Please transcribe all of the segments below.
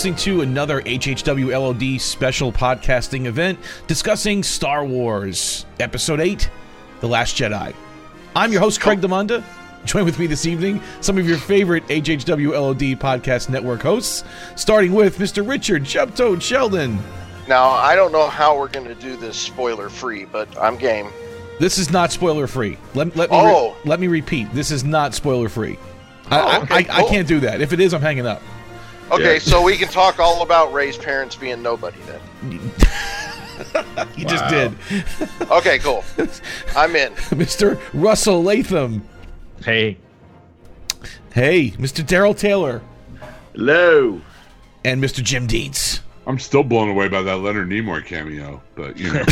Listening to another HHW LOD special podcasting event discussing Star Wars Episode 8 The Last Jedi. I'm your host, Craig oh. Demanda. Join with me this evening some of your favorite HHW LOD podcast network hosts, starting with Mr. Richard Jump Sheldon. Now, I don't know how we're going to do this spoiler free, but I'm game. This is not spoiler free. Let, let me Oh. re- let me repeat. This is not spoiler free. I, Oh, okay, I, I cool. can't do that. If it is, I'm hanging up. Okay, so we can talk all about Rey's parents being nobody then. You just did. Okay, cool. I'm in. Mr. Russell Latham. Hey. Hey, Mr. Daryl Taylor. Hello. And Mr. Jim Dietz. I'm still blown away by that Leonard Nimoy cameo, but you know,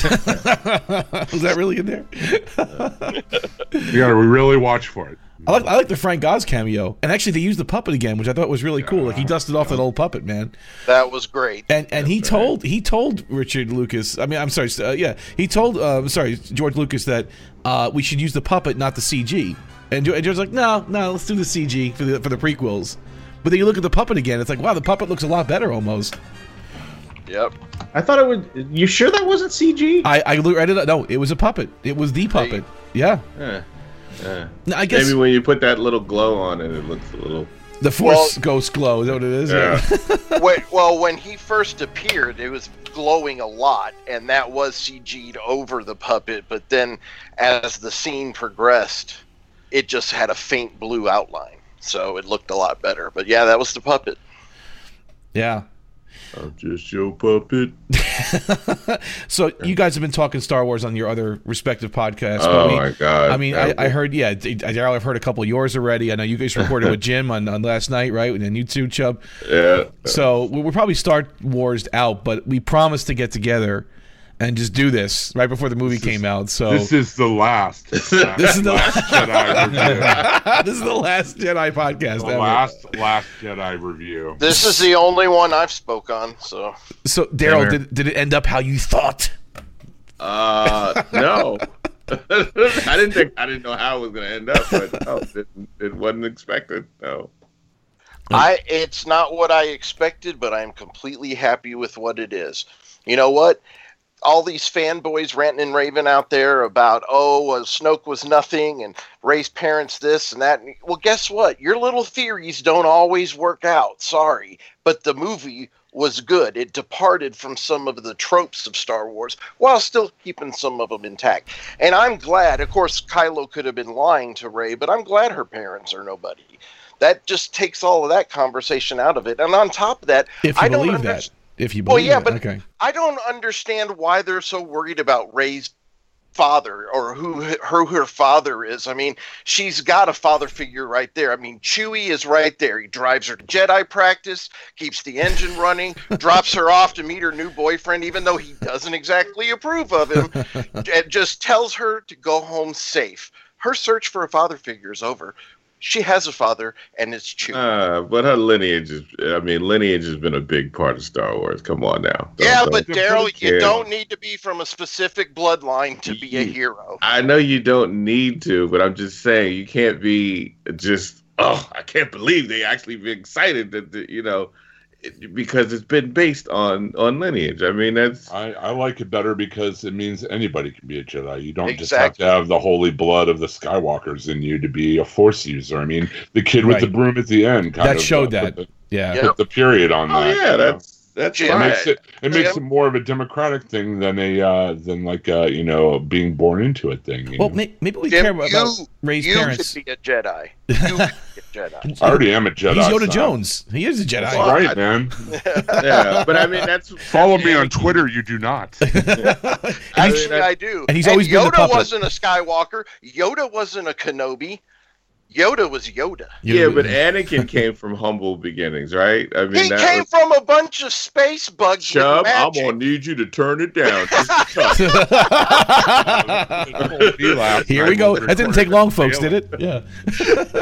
Was that really in there? you gotta really watch for it. I like, I like the Frank Oz cameo. And actually, they used the puppet again, which I thought was really cool. Like, he dusted off that old puppet, man. That was great. And and he told he told Richard Lucas. I mean, I'm sorry, uh, yeah, he told uh, sorry George Lucas that uh, we should use the puppet, not the CG. And, George- and George's like, no, no, let's do the CG for the for the prequels. But then you look at the puppet again, it's like, wow, the puppet looks a lot better almost. Yep. I thought it would. You sure that wasn't CG? I I read it. No, it was a puppet. It was the puppet. Yeah. Eh, No, I guess Maybe when you put that little glow on it, it looks a little. the Force Well- Ghost glow. Is that what it is? Yeah. Wait, well, when he first appeared, it was glowing a lot, and that was CG'd over the puppet. But then, as the scene progressed, it just had a faint blue outline, so it looked a lot better. But yeah, that was the puppet. yeah. I'm just your puppet. So you guys have been talking Star Wars on your other respective podcasts. Oh we- my god! I mean, I, I heard, yeah, Daryl, I've heard a couple of yours already. I know you guys recorded with Jim on, on last night, right? And then you too, Chubb. Yeah. So we- we'll probably start Wars out, but we promised to get together and just do this right before the movie came out. So This is the last. This is the last Jedi this is the last Jedi podcast The ever. last last Jedi review. This is the only one I've spoke on, so So Daryl, did, did it end up how you thought? Uh, no. I didn't think I didn't know how it was going to end up, but no, it, it wasn't expected. No. I it's not what I expected, but I'm completely happy with what it is. You know what? All these fanboys ranting and raving out there about oh, uh, Snoke was nothing and Rey's parents this and that. Well, guess what? Your little theories don't always work out. Sorry, but the movie was good. It departed from some of the tropes of Star Wars while still keeping some of them intact. And I'm glad. Of course, Kylo could have been lying to Rey, but I'm glad her parents are nobody that just takes all of that conversation out of it. And on top of that, If you I don't believe that. If you Well, believe yeah, it. but okay. I don't understand why they're so worried about Rey's father or who her, her father is. I mean, she's got a father figure right there. I mean, Chewie is right there. He drives her to Jedi practice, keeps the engine running, drops her off to meet her new boyfriend, even though he doesn't exactly approve of him, and just tells her to go home safe. Her search for a father figure is over. She has a father, and it's Chewie. Uh, but her lineage is, I mean, lineage has been a big part of Star Wars. Come on now. Don't- yeah, don't- but Daryl, you Yeah. don't need to be from a specific bloodline to be a hero. I know you don't need to, but I'm just saying you can't be just, oh, I can't believe they actually be excited that, the, you know, because it's been based on on lineage. I mean, that's I, I like it better because it means anybody can be a Jedi. You don't just have to have the holy blood of the Skywalkers in you to be a Force user. I mean, the kid with the broom at the end kind That of showed uh, that. put Yeah. Yeah. the, put the period on oh that. yeah, that's. know? That's that's Jim, it fine. makes it it makes Jim? it more of a democratic thing than a uh, than like uh, you know being born into it thing. you Well, know? may, maybe we Jim, care about you- raised you parents. could be a Jedi. You could be a Jedi. I already am a Jedi. He's Yoda son. Jones. He is a Jedi. That's Well, right, I- man. yeah, but I mean that's Follow me on Twitter. You do not. Actually, I do. and he's always been Yoda puppet. wasn't a Skywalker. Yoda wasn't a Kenobi. Yoda was Yoda. yeah, but Anakin came from humble beginnings, right? I mean, He that came was, from a bunch of space bugs Chubb, with I'm gonna need you to turn it down. just a touch. Here we go. That didn't take long, folks, did it? Yeah.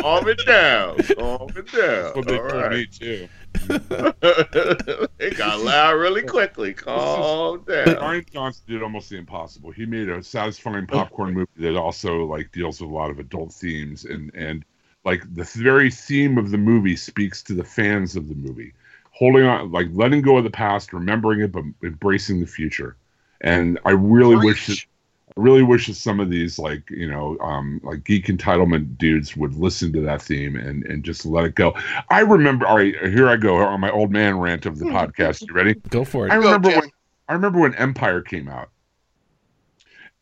Calm it down. Calm it down. What they All told me too. it got loud really quickly. Calm down. Rian Johnson did almost the impossible. He made a satisfying popcorn movie that also like deals with a lot of adult themes and and like the very theme of the movie speaks to the fans of the movie, holding on, like letting go of the past, remembering it, but embracing the future. And I really wish that Preach. I really wish that some of these like you know um like geek entitlement dudes would listen to that theme and and just let it go. I remember. All right, here I go on my old man rant of the podcast. You ready? Go for it. I remember Jim. when I remember when Empire came out.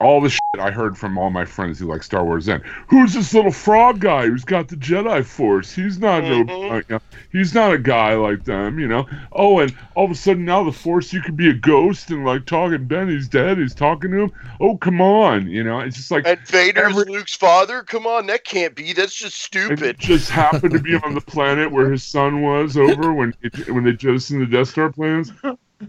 All the shit I heard from all my friends who like Star Wars then. Who's this little frog guy who's got the Jedi Force? He's not no, Mhm. uh, you know, he's not a guy like them, you know. Oh, and all of a sudden now the Force, you could be a ghost and like talking. Ben, he's dead. He's talking to him. Oh, come on, you know. It's just like And Vader's Every- Luke's father? Come on, that can't be. That's just it stupid. just happened to be on the planet where his son was over when it, when they jettisoned the Death Star plans.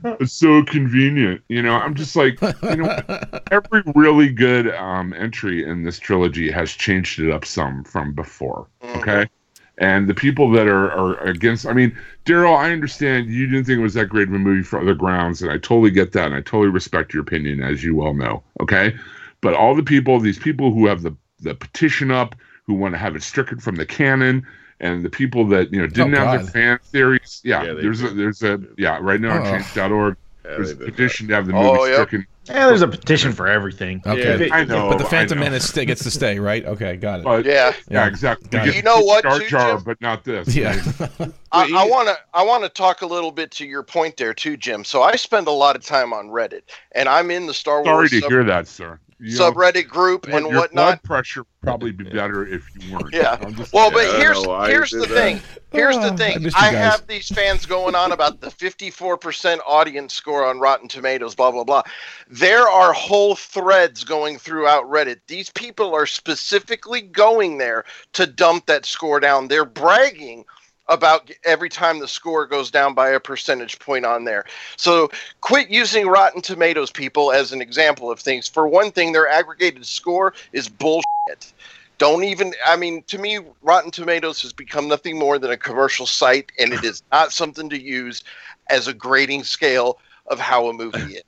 It's so convenient, you know. I'm just like, you know, every really good um, entry in this trilogy has changed it up some from before. Mhm. Okay, and the people that are, are against, I mean, Daryl, I understand you didn't think it was that great of a movie for other grounds, and I totally get that, and I totally respect your opinion, as you well know. Okay, but all the people, these people who have the the petition up, who want to have it stricken from the canon. And the people that you know didn't Oh, have their fan theories, yeah, Yeah, they there's a there's a yeah right now on Oh. change.org Yeah, there's a did that. petition to have the Oh, movie yep. stricken. Yeah, there's a petition for everything. Okay. Yeah, I know, But the Phantom. Menace sta- gets to stay, right? Okay, got it. But Yeah. yeah, Yeah. exactly. Got We it. get You know what, Jar too, Jar, Jim? but not this. Yeah. I, I want to I want to talk a little bit to your point there too, Jim. So I spend a lot of time on Reddit, and I'm in the Star Sorry Wars to sub- hear that, sir. You know, subreddit group what- and your whatnot. blood pressure would probably be better if you weren't. Yeah. Just- Well, Yeah, but don't here's know here's the that. thing. Here's Oh, the ah, thing. missed you I, have these fans going on about the 54% audience score on Rotten Tomatoes, blah blah blah. There are whole threads going throughout Reddit. These people are specifically going there to dump that score down. They're bragging about every time the score goes down by a percentage point on there. So quit using Rotten Tomatoes people as an example of things. For one thing, their aggregated score is bullshit. Don't even, I mean, to me, Rotten Tomatoes has become nothing more than a commercial site, and it is not something to use as a grading scale of how a movie is.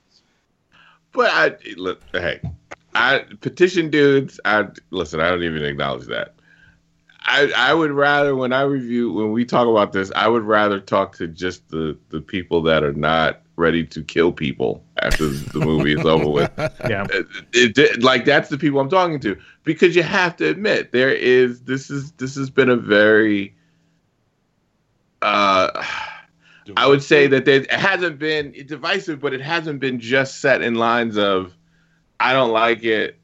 But I look, hey, I petition dudes. I listen. I don't even acknowledge that. I I would rather when I review when we talk about this, I would rather talk to just the the people that are not ready to kill people after the movie is over with. Yeah. It, it- like that's the people I'm talking to because you have to admit there is this is this has been a very uh I would say that there it hasn't been divisive, but it hasn't been just set in lines of I don't like it.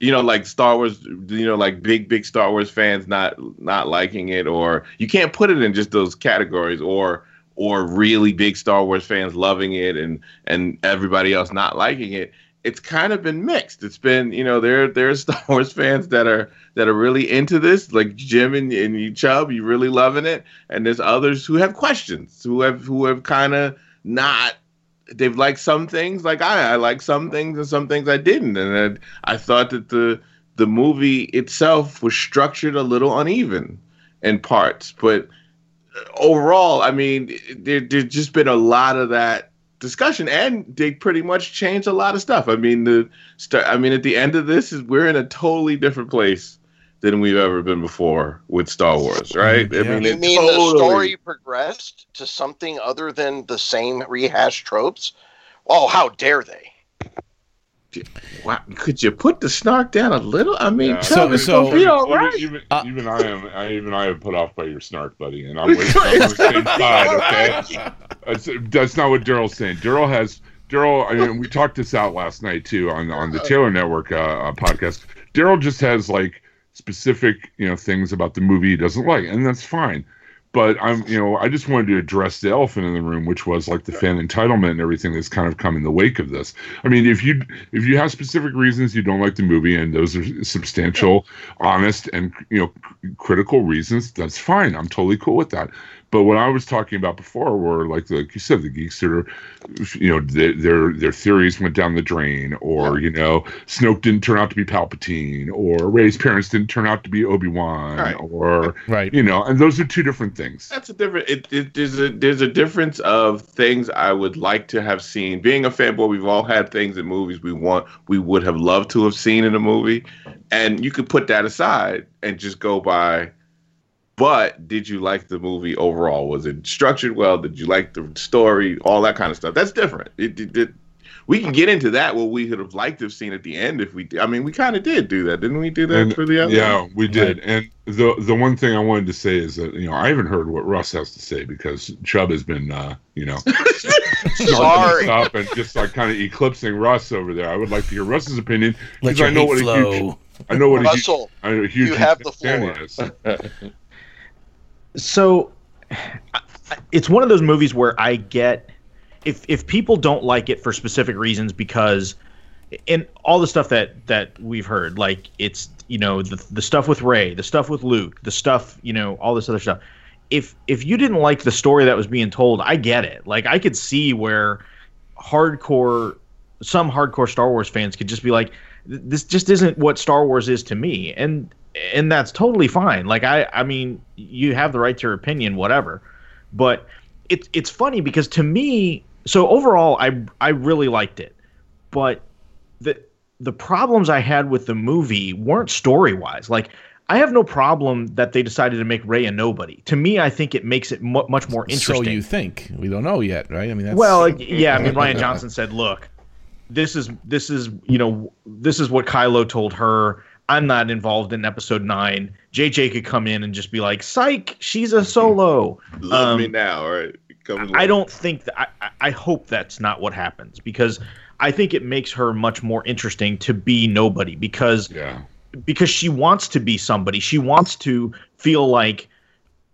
You know, like Star Wars. You know, like big big Star Wars fans not not liking it, or you can't put it in just those categories, or or really big Star Wars fans loving it and and everybody else not liking it. It's kind of been mixed. It's been you know there there's Star Wars fans that are that are really into this, like Jim and, and you Chubb, you really loving it, and there's others who have questions, who have who have kind of not. They've liked some things, like I, I like some things, and some things I didn't, and I, I thought that the the movie itself was structured a little uneven in parts, but uh, overall, I mean, there, there's just been a lot of that discussion, and they pretty much changed a lot of stuff. I mean, the. I mean, at the end of this, is we're in a totally different place than we've ever been before with Star Wars, right? Yeah. I mean, You it mean the totally- story progressed to something other than the same rehashed tropes? Oh, how dare they! Wow, could you put the snark down a little? I mean, Yeah. tell So- me, so- so, be all Even- Even, Uh, even I am. I, even I am put off by your snark, buddy, and I'm, with, I'm on the same side. Okay, that's, that's not what Daryl's saying. Daryl has Daryl. I mean, we talked this out last night too on on the Taylor Network uh, uh, podcast. Daryl just has like specific you know things about the movie he doesn't like, and that's fine. But I'm, you know, I just wanted to address the elephant in the room, which was like the fan entitlement and everything that's kind of come in the wake of this. I mean, if you if you have specific reasons you don't like the movie, and those are substantial, honest, and you know, c- critical reasons, that's fine. I'm totally cool with that. But what I was talking about before were like, like you said, the geeks that are, you know, their their, their theories went down the drain, or you know, Snoke didn't turn out to be Palpatine, or Rey's parents didn't turn out to be Obi Wan, Right. or Right. you know, and those are two different things. That's a different. It, it, there's a there's a difference of things I would like to have seen. Being a fanboy, we've all had things in movies we want we would have loved to have seen in a movie, and you could put that aside and just go by. But did you like the movie overall? Was it structured well? Did you like the story? All that kind of stuff. That's different. It, it, it- we can get into that. What we would have liked to have seen at the end if we. I mean, we kind of did do that, didn't we? Do that And- for the other? Yeah, we did. And the the one thing I wanted to say is that you know I haven't heard what Russ has to say because Chubb has been uh, you know Sorry. up and just like kind of eclipsing Russ over there. I would like to hear Russ's opinion because I know hate what a huge flow. I know what a huge, Russell, I know a huge you have the fan floor. is. So it's one of those movies where I get if if people don't like it for specific reasons because and all the stuff that that we've heard like it's you know the the stuff with Rey, the stuff with Luke, the stuff, you know, all this other stuff. If if you didn't like the story that was being told, I get it. Like I could see where hardcore some hardcore Star Wars fans could just be like this just isn't what Star Wars is to me. And and that's totally fine. Like I I mean, you have the right to your opinion whatever. But it's it's funny because to me, so overall I I really liked it. But the the problems I had with the movie weren't story wise. Like I have no problem that they decided to make Rey a nobody. To me, I think it makes it mu- much more interesting. So you think? We don't know yet, right? I mean, that's Well, yeah, I mean, Rian Johnson said, "Look, this is this is you know this is what Kylo told her. I'm not involved in Episode Nine. JJ could come in and just be like, "Psych, she's a solo." Love Um, me now, all right? Come I don't think that. I, I- I hope that's not what happens because I think it makes her much more interesting to be nobody because Yeah. because she wants to be somebody. She wants to feel like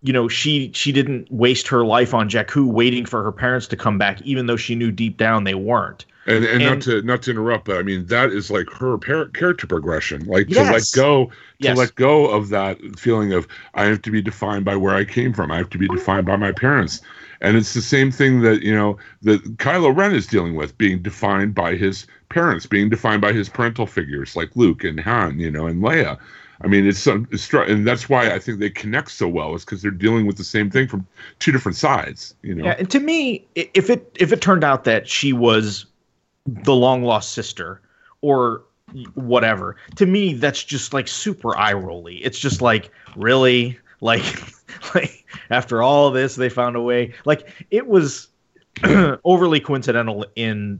you know she she didn't waste her life on Jakku waiting for her parents to come back even though she knew deep down they weren't. And, and not to not to interrupt, but I mean that is like her character progression, like to let go to Yes. let go of that feeling of I have to be defined by where I came from. I have to be defined by my parents, and it's the same thing that you know that Kylo Ren is dealing with, being defined by his parents, being defined by his parental figures like Luke and Han, you know, and Leia. I mean, it's, some- it's and that's why I think they connect so well, is because they're dealing with the same thing from two different sides, you know. Yeah, and to me, if it if it turned out that she was the long lost sister or whatever, to me that's just like super eye rolly. It's just like really like like after all this they found a way. Like it was overly coincidental in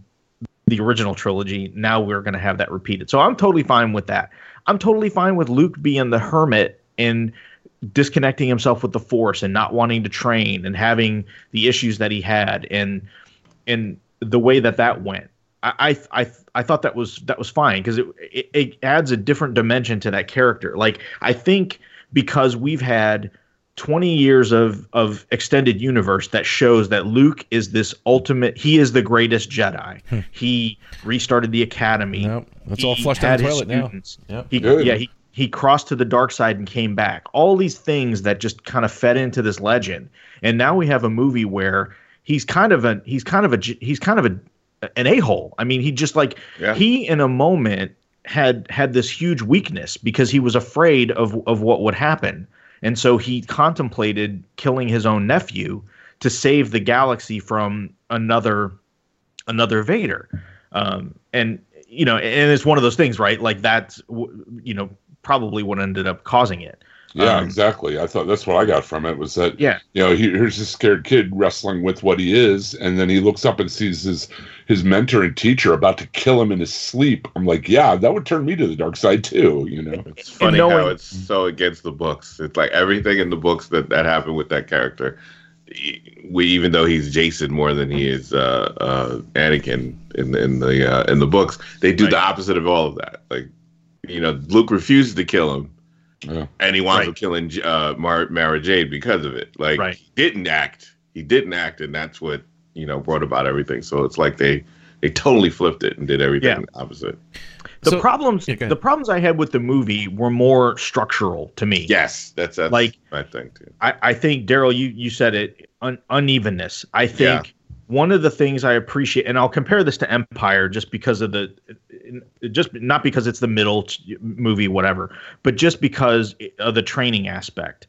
the original trilogy. Now we're going to have that repeated. So I'm totally fine with that. I'm totally fine with Luke being the hermit and disconnecting himself with the force and not wanting to train and having the issues that he had and and the way that that went. I I I, I thought that was that was fine because it, it it adds a different dimension to that character. Like I think because we've had 20 years of of extended universe that shows that Luke is this ultimate he is the greatest Jedi. Hmm. he restarted the academy. Nope, that's all flushed down the his toilet now. Yep. He, Good. yeah, he, he crossed to the dark side and came back. All these things that just kind of fed into this legend, and now we have a movie where he's kind of a he's kind of a he's kind of a an a hole. I mean, he just like Yeah. he in a moment had had this huge weakness because he was afraid of of what would happen, and so he contemplated killing his own nephew to save the galaxy from another another Vader. Um, and you know, and it's one of those things, right? Like that's you know, probably what ended up causing it. Yeah, Um, exactly. I thought that's what I got from it was that Yeah. you know he, here's this scared kid wrestling with what he is, and then he looks up and sees his his mentor and teacher about to kill him in his sleep. I'm like, yeah, that would turn me to the dark side too. You know, It's funny knowing- how it's so against the books. It's like everything in the books that that happened with that character. e- We even though he's Jacen more than he is uh, uh, Anakin in in the uh, in the books, they do the opposite of all of that. Like you know, Luke refuses to kill him, Yeah. and he winds Right. up killing uh, Mar- Mara Jade because of it. Like Right. he didn't act, he didn't act, and that's what you know brought about everything. So it's like they they totally flipped it and did everything opposite. The So- problems Yeah, the problems I had with the movie were more structural to me. Yes, that's, that's Like- my thing too. I, I think Daryl, you you said it un, unevenness. I think one of the things I appreciate, and I'll compare this to Empire, just because of the, just not because it's the middle movie, whatever, but just because of the training aspect.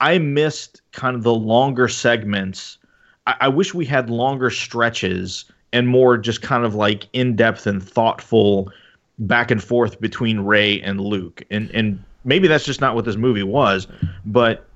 I missed kind of the longer segments. I, I wish we had longer stretches and more just kind of like in depth and thoughtful back and forth between Rey and Luke. And and maybe that's just not what this movie was, but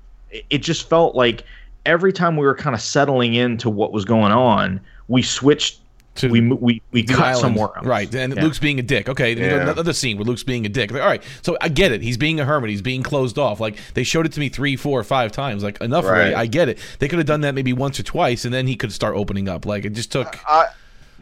it just felt like every time we were kind of settling into what was going on, we switched. To we mo- we we cut island. somewhere else. Right, and Yeah. Luke's being a dick. Okay, then you go to Yeah. another scene where Luke's being a dick. Like, all right, so I get it. He's being a hermit. He's being closed off. Like they showed it to me three, four, five times. Like enough, Ray. Right. I get it. They could have done that maybe once or twice, and then he could start opening up. Like it just took. I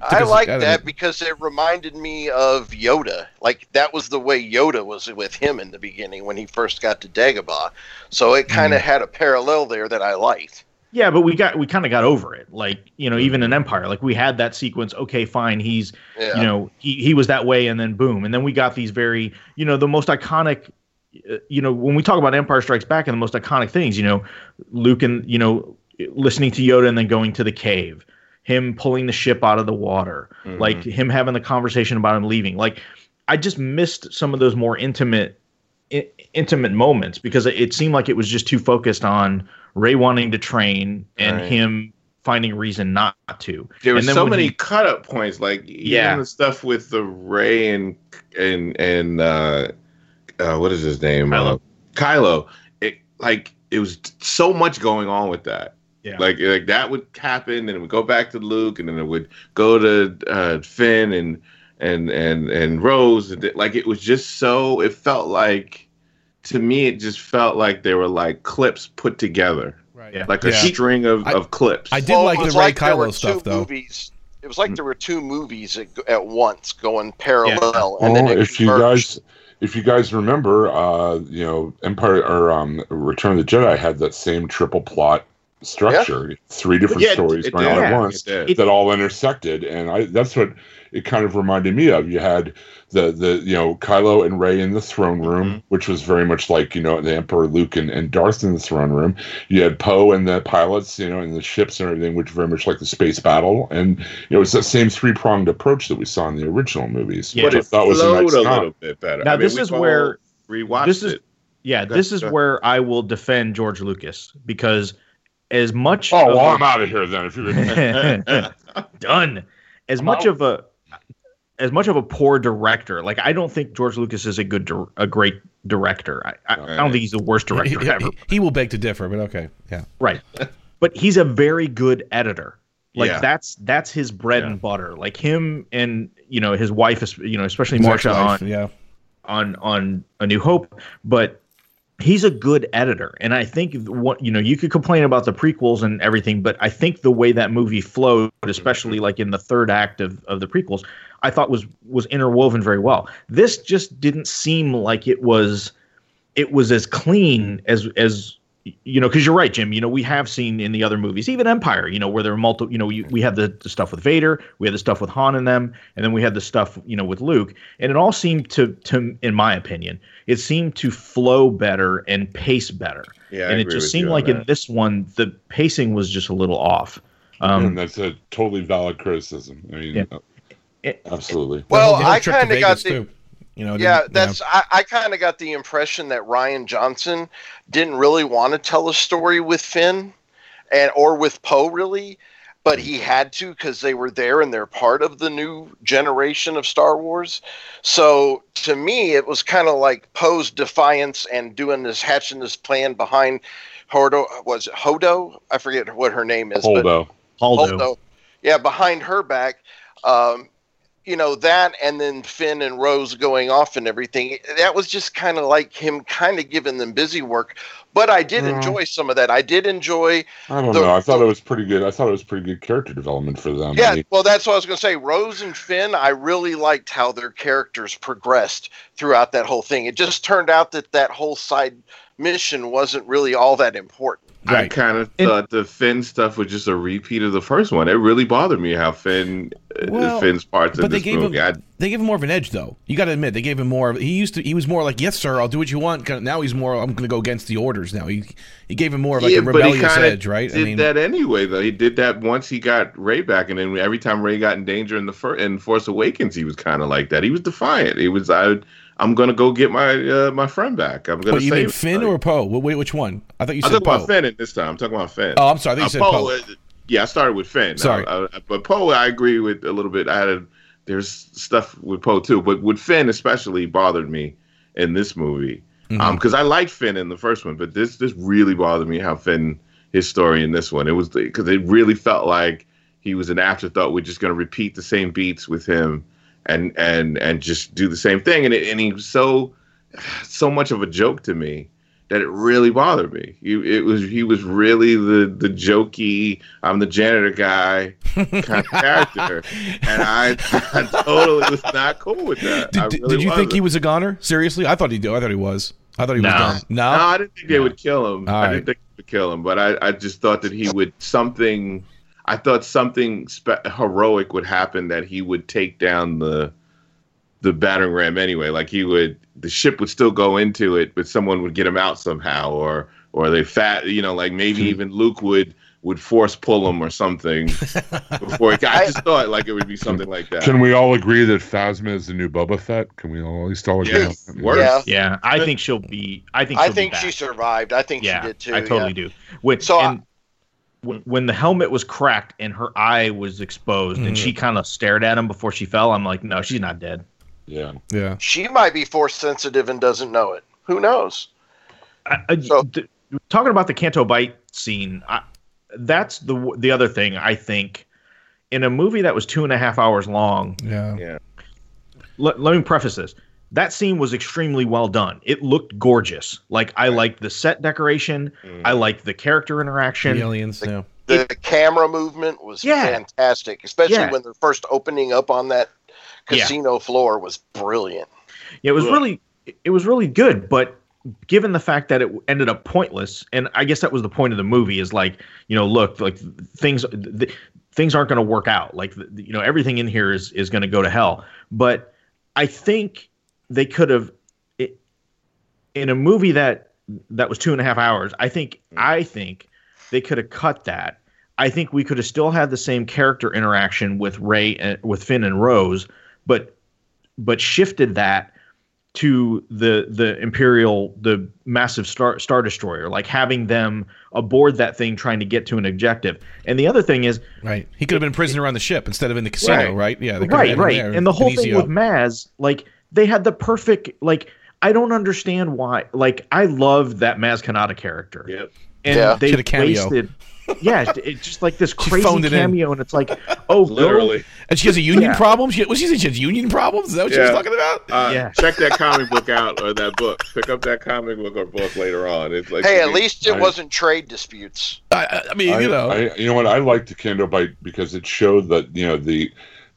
I like that it. because it reminded me of Yoda. Like that was the way Yoda was with him in the beginning when he first got to Dagobah. So it kind Mm. of had a parallel there that I liked. Yeah, but we got we kind of got over it. Like you know, even in Mm-hmm. Empire, like we had that sequence. Okay, fine. He's Yeah. you know he he was that way, and then boom, and then we got these very you know the most iconic. uh, You know, when we talk about Empire Strikes Back and the most iconic things, you know, Luke and you know listening to Yoda and then going to the cave, him pulling the ship out of the water, like him having the conversation about him leaving. Like, I just missed some of those more intimate I- intimate moments because it seemed like it was just too focused on Rey wanting to train and Right. him finding a reason not to. There were so many he- cut up points, like Yeah. even the stuff with the Rey and and and uh, uh, what is his name? Kylo. Uh, Kylo. It like it was so much going on with that. Yeah. Like like that would happen, and it would go back to Luke, and then it would go to uh, Finn and and and and Rose, and like it was just so. It felt like to me, it just felt like they were like clips put together, Right. Yeah. like a Yeah. string of, I- of clips. I did Well, like the was Rey there were Kylo stuff though. Movies. It was like there were two movies at, at once going parallel, and Oh, then it if you guys, if you guys remember, uh, you know, Empire or um, Return of the Jedi had that same triple plot structure, three different Yeah, stories going on at once that all intersected, and I that's what it kind of reminded me of. You had the the you know Kylo and Rey in the throne room, Mm-hmm. which was very much like you know the Emperor Luke and, and Darth in the throne room. You had Poe and the pilots, you know, and the ships and everything, which very much like the space battle, and you know it's that same three pronged approach that we saw in the original movies. Yeah. which but I thought was a nice a little bit better. Now, I mean, this is all where- rewatched this is it. yeah, this is where I will defend George Lucas because as much Oh, of well, a- I'm out of here then. If you're done as I'm much out. of a as much of a poor director like i don't think george lucas is a good dir- a great director I, I, I don't think he's the worst director he- ever he will beg to differ, but okay, yeah. right but he's a very good editor like Yeah. that's that's his bread Yeah. and butter like him and you know his wife is you know especially His Marcia on yeah. on on a new hope but he's a good editor. And i think what you know you could complain about the prequels and everything but i think the way that movie flowed especially like in the third act of, of the prequels i thought was was interwoven very well. This just didn't seem like it was it was as clean as as you know because you're right jim you know we have seen in the other movies even empire you know where there are multiple you know we, we had the, the stuff with vader we had the stuff with han and them and then we had the stuff you know with luke and it all seemed to to in my opinion it seemed to flow better and pace better Yeah, I and it just with seemed you on like in this one the pacing was just a little off um and that's a totally valid criticism. I mean, Yeah. uh, absolutely. Well, The I trip to kind of got the too. You know, yeah, didn't- that's I, I kind of got the impression that Rian Johnson didn't really want to tell a story with Finn and or with Poe really. but he had to because they were there and they're part of the new generation of Star Wars. So to me, it was kind of like Poe's defiance and doing this hatching this plan behind Hodo. Was it Hodo? I forget what her name is. but- Holdo. Holdo. Holdo. Yeah, behind her back. Um, you know that, and then Finn and Rose going off and everything. That was just kind of like him, kind of giving them busy work. But I did Yeah. enjoy some of that. I did enjoy. I don't The- know. I thought it was pretty good. I thought it was pretty good character development for them. Yeah, well, that's what I was going to say. Rose and Finn, I really liked how their characters progressed throughout that whole thing. It just turned out that that whole side mission wasn't really all that important. I kind of thought the Finn stuff was just a repeat of the first one. It really bothered me how Finn, uh, Well, Finn's parts but in they this gave movie. him I, they gave him more of an edge though. You got to admit they gave him more. of He used to he was more like yes sir I'll do what you want. Now he's more I'm going to go against the orders. Now he he gave him more of like yeah, a rebellious edge, right? did that anyway, though. He did that once he got Rey back, and then every time Rey got in danger in the first in Force Awakens, he was kind of like that. He was defiant. He was I. I'm gonna go get my uh, my friend back. I'm gonna What, you mean Finn or Poe? Wh- Which one? I thought you I'm said talking about Finn at this time. I'm talking about Finn. Oh, I'm sorry. I think you Uh, said Poe, Poe. uh, yeah, I started with Finn. Sorry. I- I- but Poe, I agree with a little bit. I had a, there's stuff with Poe too, but with Finn especially bothered me in this movie Mhm. Um 'cause because I liked Finn in the first one, but this this really bothered me how Finn his story in this one. It was because it really felt like he was an afterthought. We're just going to repeat the same beats with him and and and just do the same thing, and it, and he was so so much of a joke to me that it really bothered me. He, it was he was really the the jokey I'm the janitor guy kind of character, and I, I totally was not cool with that. Did, I did- really did you think he wasn't. a goner? Seriously, I thought he did. I thought he was. I thought he was No. done. No, No, I didn't think they would kill him. All I right. didn't think they would kill him, but I, I just thought that he would something. I thought something spe- heroic would happen that he would take down the the battering ram anyway. Like he would, the ship would still go into it, but someone would get him out somehow, or or they fat, you know, like maybe Hmm. even Luke would would force pull him or something before he. I just thought like it would be something like that. Can we all agree that Phasma is the new Boba Fett? Can we all at least all agree? Yes, worse. Yeah. Yeah, I think she'll be. I think. I She'll think be she survived. I think Yeah, she did too. I totally yeah. do. When, So I- and when, when the helmet was cracked and her eye was exposed, and Mhm. she kind of stared at him before she fell, I'm like, no, she's not dead. Yeah. yeah. She might be force sensitive and doesn't know it. Who knows? I, I- So- th- talking about the Canto Bight scene, I, that's the the other thing I think. In a movie that was two and a half hours long, Yeah. let, let me preface this. That scene was extremely well done. It looked gorgeous. Like I liked the set decoration. Mm. I liked the character interaction. The interaction. aliens. Yeah. The camera movement was Yeah. fantastic, especially Yeah. when they're first opening up on that Yeah. casino floor was brilliant. Yeah, it was Ugh. really it was really good, but given the fact that it ended up pointless, and I guess that was the point of the movie is like, you know, look, like things th- things aren't going to work out. Like, th- you know, everything in here is is going to go to hell. But I think they could have it, in a movie that that was two and a half hours. I think mm. I think they could have cut that. I think we could have still had the same character interaction with Rey and with Finn and Rose, but but shifted that to the the imperial the massive star star destroyer like having them aboard that thing trying to get to an objective and the other thing is Right. He could have been prisoner on the ship instead of in the casino, right? Right. Yeah. they could have right right and the whole thing with maz like they had the perfect like i don't understand why like i love that maz kanata character Yep. and Yeah. they a cameo. wasted yeah it's just like this crazy phoned it in. cameo and it's like oh go- Literally. And she has a union Yeah. problem. She, what she said? She has union problems. Is that what she was talking about? Uh, Yeah. Check that comic book out or that book. Pick up that comic book or book later on. It's like Hey, at least it I- wasn't trade disputes. I, I- I mean, I, you know. I, you know what? I liked the Canto Bight because it showed that you know the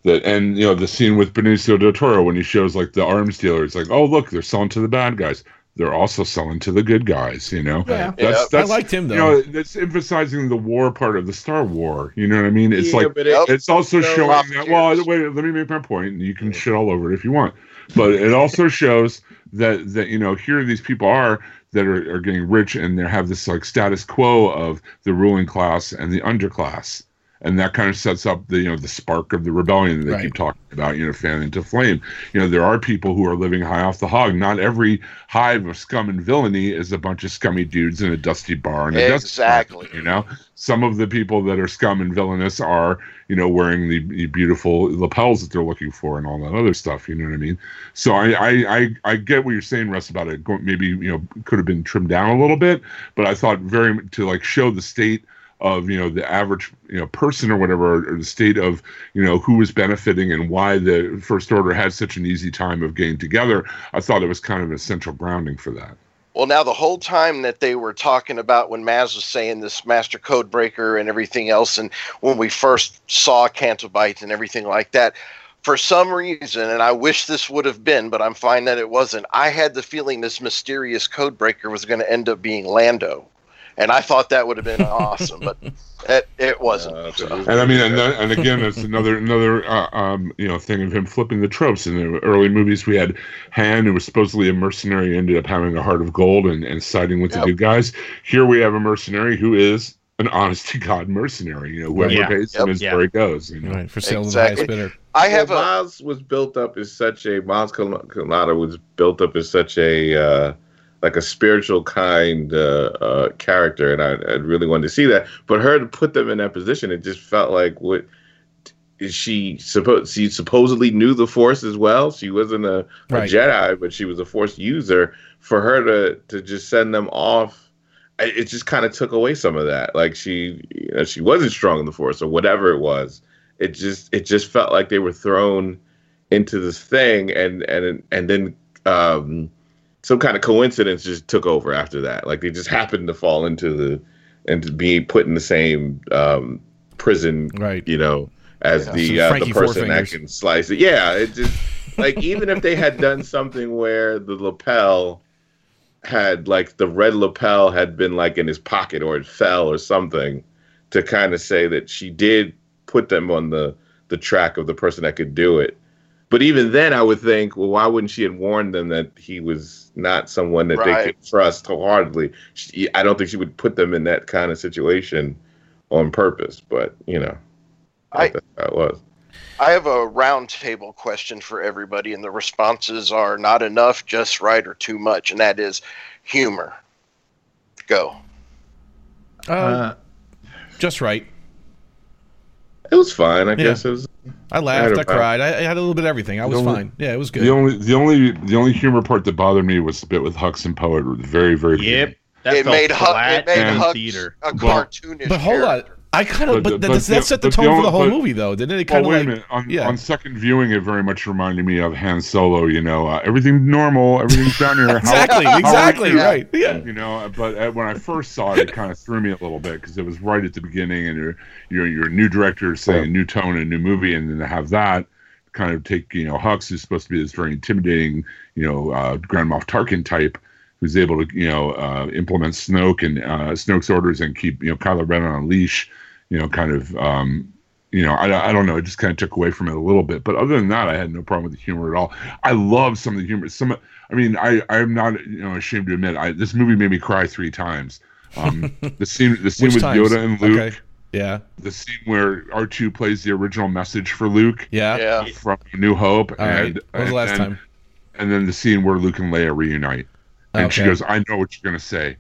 the and you know the scene with Benicio del Toro when he shows like the arms dealer. It's like, oh look, they're selling to the bad guys. They're also selling to the good guys. You know. Yeah. That's, Yeah. that's I liked him, You though. know, that's emphasizing the war part of the Star War. You know what I mean? It's Yeah, like it- it's also No, showing that. Well, wait, let me make my point. You can shit all over it if you want, but it also shows that that you know here these people are that are, are getting rich and they have this like status quo of the ruling class and the underclass, and that kind of sets up the you know the spark of the rebellion that they Right. keep talking about. You know, fan into flame. You know, there are people who are living high off the hog. Not every hive of scum and villainy is a bunch of scummy dudes in a dusty bar and Exactly. bar, you know, some of the people that are scum and villainous are you know wearing the, the beautiful lapels that they're looking for and all that other stuff. You know what I mean? So I I I, I get what you're saying, Russ, about it. Maybe you know could have been trimmed down a little bit, but I thought very to like show the state of you know the average you know person or whatever or the state of you know who was benefiting and why the first order had such an easy time of getting together i thought it was kind of an essential grounding for that Well, now the whole time that they were talking about when Maz was saying this master code breaker and everything else, and when we first saw Canto Bight and everything like that, for some reason, and I wish this would have been, but I'm fine that it wasn't. I had the feeling this mysterious code breaker was going to end up being Lando, and I thought that would have been awesome, but it, it wasn't. Uh, So- and i mean and, then, and again that's another another uh, um you know thing of him flipping the tropes in the early movies we had han who was supposedly a mercenary ended up having a heart of gold and, and siding with Yep. the good guys here we have a mercenary who is an honest to god mercenary you know whoever Yeah. pays him is Yeah. where he goes you know Right, for sale Exactly. the highest bidder. I have well, a Miles was built up as such a Miles Kal- Kalata was built up as such a uh, like a spiritual kind uh, uh, character, and I, I really wanted to see that. But her to put them in that position, it just felt like what is she supposed? She supposedly knew the Force as well. She wasn't a, a Right. Jedi, but she was a Force user. For her to to just send them off. It just kind of took away some of that. Like she, you know, she wasn't strong in the force or whatever it was it just it just felt like they were thrown into this thing and and and then um some kind of coincidence just took over after that like they just happened to fall into the and to be put in the same um prison Right. you know as Yeah. the uh, the person that can slice it yeah it just like even if they had done something where the lapel had like the red lapel had been like in his pocket or it fell or something to kind of say that she did put them on the the track of the person that could do it. But even then, I would think, well, why wouldn't she have warned them that he was not someone that they could trust wholeheartedly? She, I don't think she would put them in that kind of situation on purpose. But you know, I- that's how it was. I have a roundtable question for everybody, and the responses are not enough, just right, or too much, and that is humor. Go. Uh, Uh, just right. It was fine, I Yeah. guess. It was. I laughed. I about- cried. I, I had a little bit of everything. I was only- fine. Yeah, it was good. The only the only the only humor part that bothered me was the bit with Hux and Poet. Very very yep. That it felt made Huck. It made and Huck theater. a Well, cartoonish. but hold on. I kind of, But but, the- that, but that set the tone the for the whole but- movie, though, didn't it? Kind of wait like, a minute. On, yeah. on second viewing, it very much reminded me of Han Solo. You know, uh, everything's normal, everything's down here. Exactly, how exactly, you? right. Yeah. You know, but uh, when I first saw it, it kind of threw me a little bit because it was right at the beginning, and you're you're, you're a new director saying a new tone and a new movie, and then to have that kind of take you know Hux, who's supposed to be this very intimidating, you know, uh, Grand Moff Tarkin type, who's able to you know uh, implement Snoke and uh, Snoke's orders and keep you know Kylo Ren on a leash, you know, kind of. Um, you know, I, I don't know. It just kind of took away from it a little bit. But other than that, I had no problem with the humor at all. I love some of the humor. Some, I mean, I I'm not you know ashamed to admit, I this movie made me cry three times. Um, the scene the scene with times? Yoda and Luke, Okay. Yeah. the scene where R two plays the original message for Luke Yeah. Yeah. from New Hope, All right. and When was the last and, time? and then the scene where Luke and Leia reunite, and she goes, "I know what you're gonna say."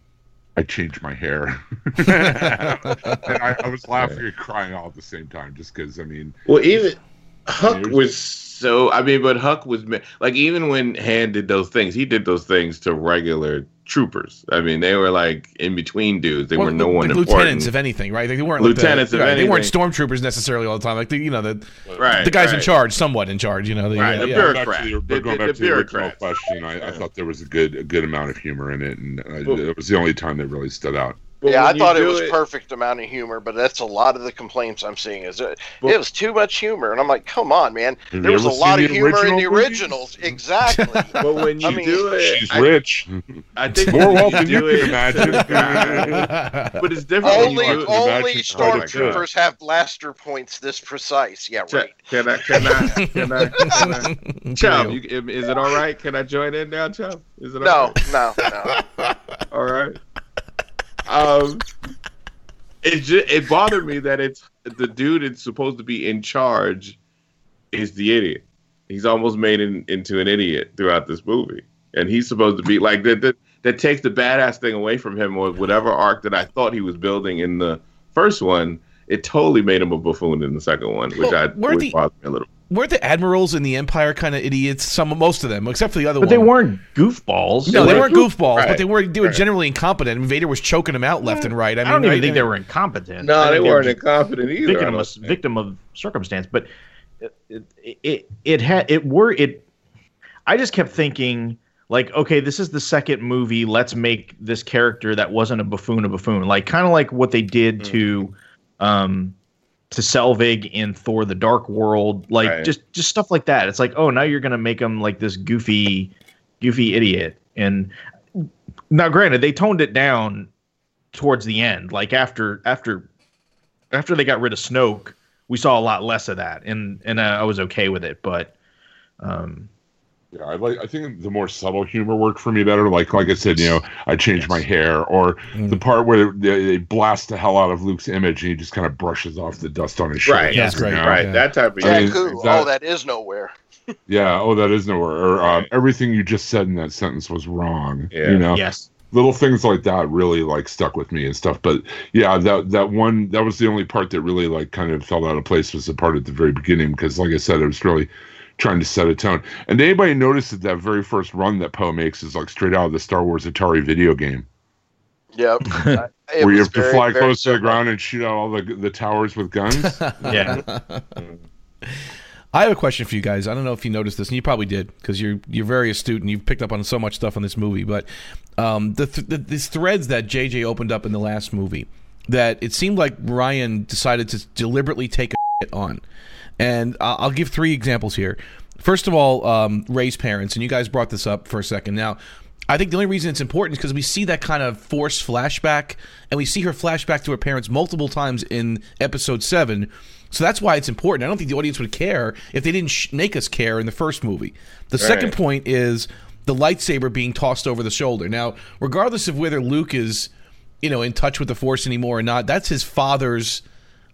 I changed my hair, and I, I was laughing and crying all at the same time, just because. I mean, Well, even Huck Years. was so. I mean, but Huck was like even when Han did those things, he did those things to regular troopers. I mean, they were like in between dudes. They Well, were no like one lieutenants, important. if anything, right? Like, they weren't Lieutenants, like if the, right, They weren't stormtroopers necessarily all the time. Like the, you know, the right, the guys in charge, somewhat in charge. You know, the, Right, yeah, the yeah. bureaucrat. Going the, The- going back to the original bureaucrats. question, I, I thought there was a good a good amount of humor in it, and uh, Well- it was the only time that really stood out. But yeah, I thought it do was perfect amount of humor, but that's a lot of the complaints I'm seeing. Is it, Well- it was too much humor, and I'm like, come on, man. There was a lot of the humor in the original movies? originals. Exactly. But when you I mean, do it, She's I, rich, I think more when wealth than you can imagine. but it's different. only you only imagine how stormtroopers have blaster points this precise. Yeah, Ch- right. Can I? Can I? Can I? Can I? Chubb, you, is it all right? Can I join in now, Chubb? Is it all No, right? no, no. All right. Um, it just it bothered me that it's the dude that's supposed to be in charge is the idiot. He's almost made in, into an idiot throughout this movie, and he's supposed to be like that. That, that takes the badass thing away from him, or whatever arc that I thought he was building in the first one. It totally made him a buffoon in the second one, which Well, I which the- bothered me a little. Weren't the admirals in the Empire kind of idiots? Some, most of them, except for the other But one. they weren't goofballs. No, they They weren't were goof- goofballs, but they were they were right. generally incompetent. And Vader was choking them out left and right. I I, mean, don't even right? think they were incompetent. I No, they think were weren't just incompetent either. Victim don't of think. victim of circumstance. But it it it, it had it were it. I just kept thinking like, okay, this is the second movie. Let's make this character that wasn't a buffoon a buffoon. Like kind of like what they did to, um, to Selvig in Thor: The Dark World. Like Right. just just stuff like that. It's like, oh, now you're gonna make him like this goofy, goofy idiot. And now, granted, they toned it down towards the end. Like after after after they got rid of Snoke, we saw a lot less of that, and and uh, I was okay with it. But um, Yeah, I like. I think the more subtle humor worked for me better. Like, like I said, you know, I changed my hair, or Mm. the part where they, they blast the hell out of Luke's image, and he just kind of brushes off the dust on his shirt. Right. Yeah, that's great. you? Right, Yeah. that type of I mean, Jakku, that- oh, that is nowhere. Yeah. Oh, that is nowhere. Or um, everything you just said in that sentence was wrong. Yeah. You know, yes, little things like that really like stuck with me and stuff. But yeah, that that one that was the only part that really like kind of fell out of place was the part at the very beginning because, like I said, it was really trying to set a tone. And did anybody notice that that very first run that Poe makes is like straight out of the Star Wars Atari video game, Yep. It where you was have to very, fly very close to the ground and shoot out all the the towers with guns. yeah. I have a question for you guys. I don't know if you noticed this, and you probably did because you're you're very astute and you've picked up on so much stuff on this movie. But um, the, th- the these threads that JJ opened up in the last movie, that it seemed like Rian decided to deliberately take a on, and I'll give three examples here. First of all, um, Rey's parents, and you guys brought this up for a second. Now, I think the only reason it's important is because we see that kind of forced flashback, and we see her flashback to her parents multiple times in episode seven. So that's why it's important. I don't think the audience would care if they didn't sh- make us care in the first movie. The second point is the lightsaber being tossed over the shoulder. Now, regardless of whether Luke is, you know, in touch with the Force anymore or not, that's his father's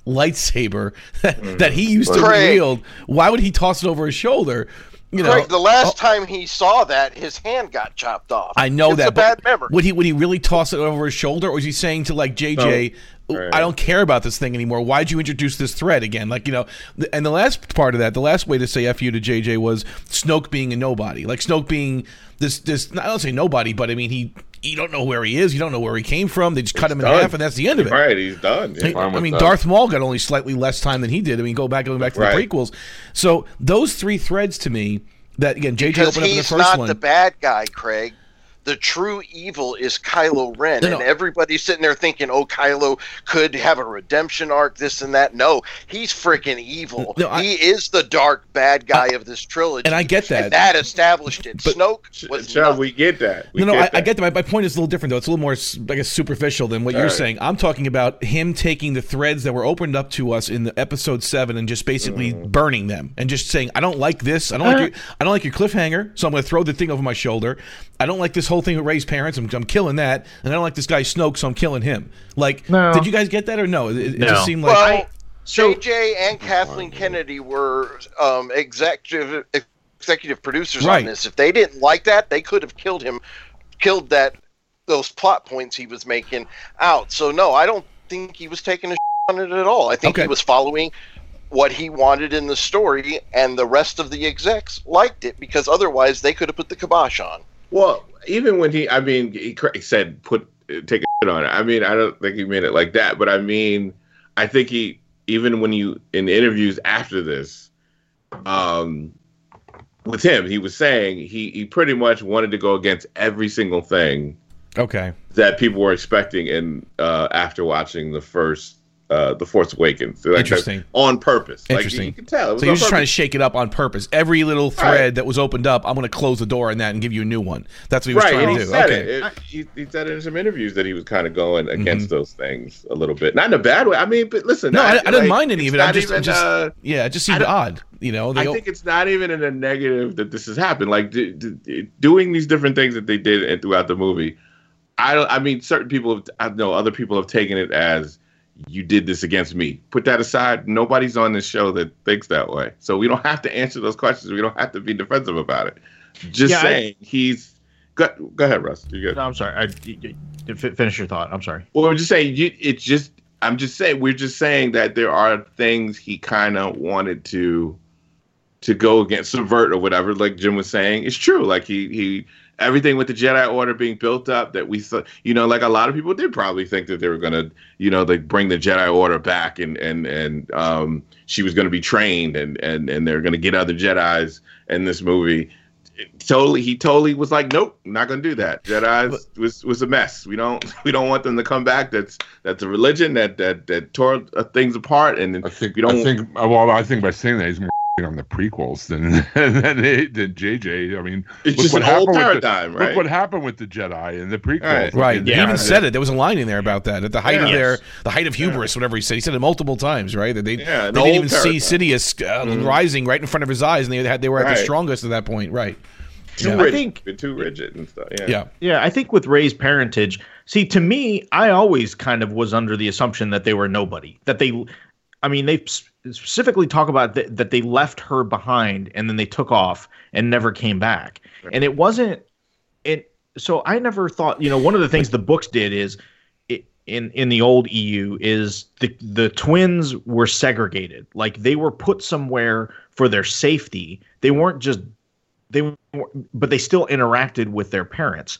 lightsaber mm-hmm. that he used to Craig. wield. Why would he toss it over his shoulder? You know, Craig, the last oh. time he saw that, his hand got chopped off. I know it's that. a bad memory. Would he would he really toss it over his shoulder, or is he saying to like JJ, Right. "I don't care about this thing anymore. Why'd you introduce this thread again?" Like you know, th- and the last part of that, the last way to say "f you" to JJ was Snoke being a nobody, like Snoke being this this. I don't say nobody, but I mean he. You don't know where he is. You don't know where he came from. They just cut him in half, and that's the end of it. Right, he's done. I- Yeah. I with mean, that. Darth Maul got only slightly less time than he did. I mean, go back going back to the prequels. So those three threads to me, that again, JJ because opened up in the he's first not the bad guy, Craig. The true evil is Kylo Ren, No, no. and everybody's sitting there thinking, "Oh, Kylo could have a redemption arc, this and that." No, he's freaking evil. No, I- he is the dark bad guy of this trilogy, and I get that. And that established it. But- Snoke was Chubb, nothing. we get that. We no, no, I, I that. get that. My, my point is a little different, though. It's a little more, s- I guess, superficial than what you're Right. saying. I'm talking about him taking the threads that were opened up to us in the episode seven and just basically Mm. burning them and just saying, "I don't like this. I don't like your, I don't like your cliffhanger. So I'm going to throw the thing over my shoulder. I don't like this whole thing with Rey's parents. I'm, I'm killing that, and I don't like this guy Snoke, so I'm killing him. Like, No. did you guys get that or no? It, it No. just seemed like well, so- JJ and Kathleen Kennedy were um, executive executive producers Right. on this. If they didn't like that, they could have killed him, killed that those plot points he was making out. So no, I don't think he was taking a on it at all. I think Okay. he was following what he wanted in the story, and the rest of the execs liked it because otherwise they could have put the kibosh on. Well, even when he, I mean, he said put take a shit on it. I mean, I don't think he meant it like that, but I mean, I think he even when you in interviews after this, um, with him, he was saying he he pretty much wanted to go against every single thing okay. that people were expecting in uh, after watching the first uh, the Force Awakens. Like, Interesting. that- on purpose. Interesting. Like, you can tell. So you're just trying to shake it up on purpose. Every little thread Right. that was opened up, I'm going to close the door on that and give you a new one. That's what he was right, trying and to do. said okay. it. It- he, he said it in some interviews that he was kind of going against Mhm. those things a little bit, not in a bad way. I mean, but listen, No, I, I didn't like, mind any of it. Not just, even, just uh, yeah, it just seemed odd. You know, I think it's not even in a negative that this has happened. Like d- d- doing these different things that they did and throughout the movie. I don't. I mean, certain people. Have, I know other people have taken it as you did this against me. Put that aside. Nobody's on this show that thinks that way. So we don't have to answer those questions. We don't have to be defensive about it. Just Yeah, I- saying he's go, go ahead, Russ. You good. No, I'm sorry. I, fi- finish your thought. I'm sorry. Well, we're just saying you, it's just I'm just saying we're just saying that there are things he kind of wanted to to go against subvert or whatever like Jim was saying. It's true. Like he he everything with the Jedi order being built up that we thought you know like a lot of people did probably think that they were going to you know like bring the Jedi order back and and and um she was going to be trained and and and they're going to get other Jedis in this movie. Totally he totally was like nope not gonna do that. Jedi was was a mess. We don't we don't want them to come back. That's that's a religion that that that tore uh, things apart and I think we don't I think well I think by saying that he's more on the prequels than than, than JJ. I mean, it's just what an old happened with the- paradigm Look right what happened with the Jedi in the prequels. Right. Right. And he Yeah. even said it. There was a line in there about that. At the height of their, Yes. the height of hubris, whatever he said. He said it multiple times, right? That they, Yeah, an they didn't old even see. Sidious uh, rising right in front of his eyes, and they had they were at Right. the strongest at that point, right? too Yeah. I rigid think- too rigid and stuff yeah Yeah. Yeah, I think with Rey's parentage, see, to me, I always kind of was under the assumption that they were nobody. That they, I mean, they s- specifically talk about th- that they left her behind and then they took off and never came back. And it wasn't, it. So I never thought, you know, one of the things the books did is, it, in in the old EU, is the the twins were segregated, like they were put somewhere for their safety. They weren't just they were, but they still interacted with their parents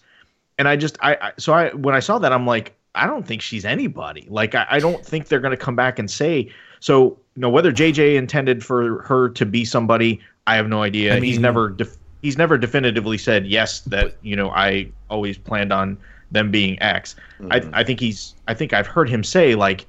and i just i, I so i when i saw that i'm like i don't think she's anybody like i, I don't think they're going to come back and say so you know whether jj intended for her to be somebody i have no idea. I he's never def- he's never definitively said yes that you know i always planned on them being x. I, mm-hmm. I think he's i think i've heard him say like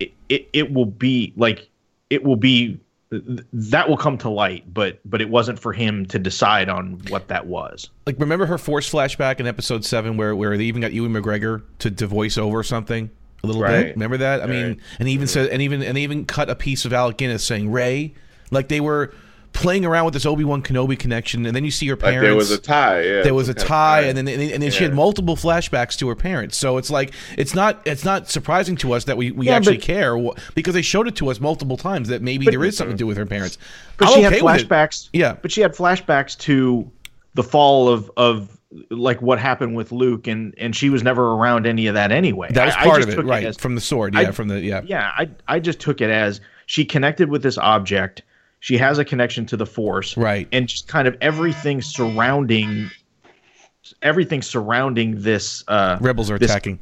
it, it, it will be like it will be that will come to light but but it wasn't for him to decide on what that was. Like, remember her force flashback in episode seven, where where they even got Ewan McGregor to, to voice over something a little Right. bit. Remember that? I mean, and he even said, and even and they even cut a piece of Alec Guinness saying Rey, like they were playing around with this Obi Wan Kenobi connection, and then you see her like parents. there was a tie yeah there was a Some kind of tie, and then and then she had multiple flashbacks to her parents. So it's like it's not it's not surprising to us that we, we Yeah, actually but- care because they showed it to us multiple times that maybe But- there is something to do with her parents. But I'm she okay had flashbacks. Yeah. But she had flashbacks to the fall of of like what happened with Luke, and and she was never around any of that anyway. That was I- I part of it, right? as- from the sword, I- yeah. from the yeah. yeah, I I just took it as she connected with this object. She has a connection to the Force, Right. And just kind of everything surrounding everything surrounding this uh Rebels are this- attacking.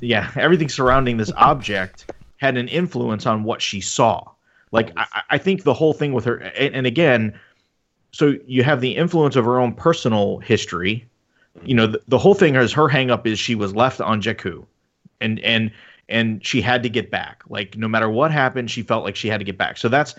yeah, everything surrounding this object had an influence on what she saw. Like I, I think the whole thing with her, and, and again, so you have the influence of her own personal history. You know, the, the whole thing is her hang up is she was left on Jakku, and and and she had to get back. Like no matter what happened, she felt like she had to get back. So that's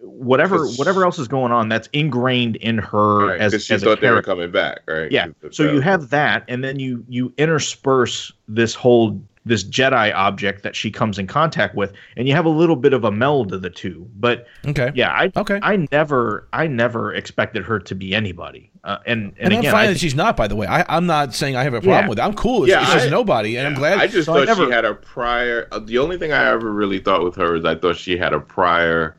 whatever whatever else is going on. That's ingrained in her right, as she as a thought they were coming back right Yeah. So you have that, and then you you intersperse this whole this Jedi object that she comes in contact with, and you have a little bit of a meld of the two. But Okay. yeah, I Okay. I never I never expected her to be anybody. Uh, and and, And, again, I'm fine I that she's not. By the way, I, I'm not saying I have a problem Yeah. with it. I'm cool. It's, Yeah, it's just I- nobody, and I'm glad. I just So I thought never- she had a prior. uh, The only thing I ever really thought with her is I thought she had a prior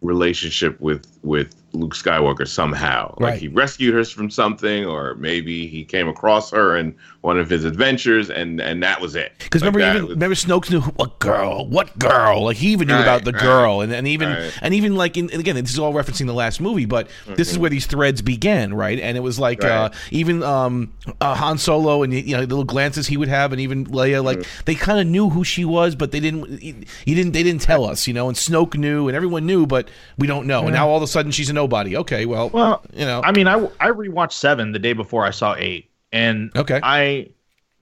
relationship with with Luke Skywalker somehow. Like he rescued her from something, or maybe he came across her in one of his adventures, and and that was it. Because Like remember, that even was- remember Snoke knew who- what girl, what girl. Like he even knew Right, about the right. girl, and, and even Right. and even like in, and again, this is all referencing the last movie, but this is where these threads began, right? And it was like uh, Mm-hmm. Even um, uh, Han Solo and you know little glances he would have, and even Leia, like Mm. they kind of knew who she was, but they didn't. He, he didn't. They didn't tell us, you know. And Snoke knew, and everyone knew, but we don't know. And now all of a sudden she's a nobody. Okay, well, Well, you know, I mean, I I rewatched seven the day before I saw eight, and Okay. I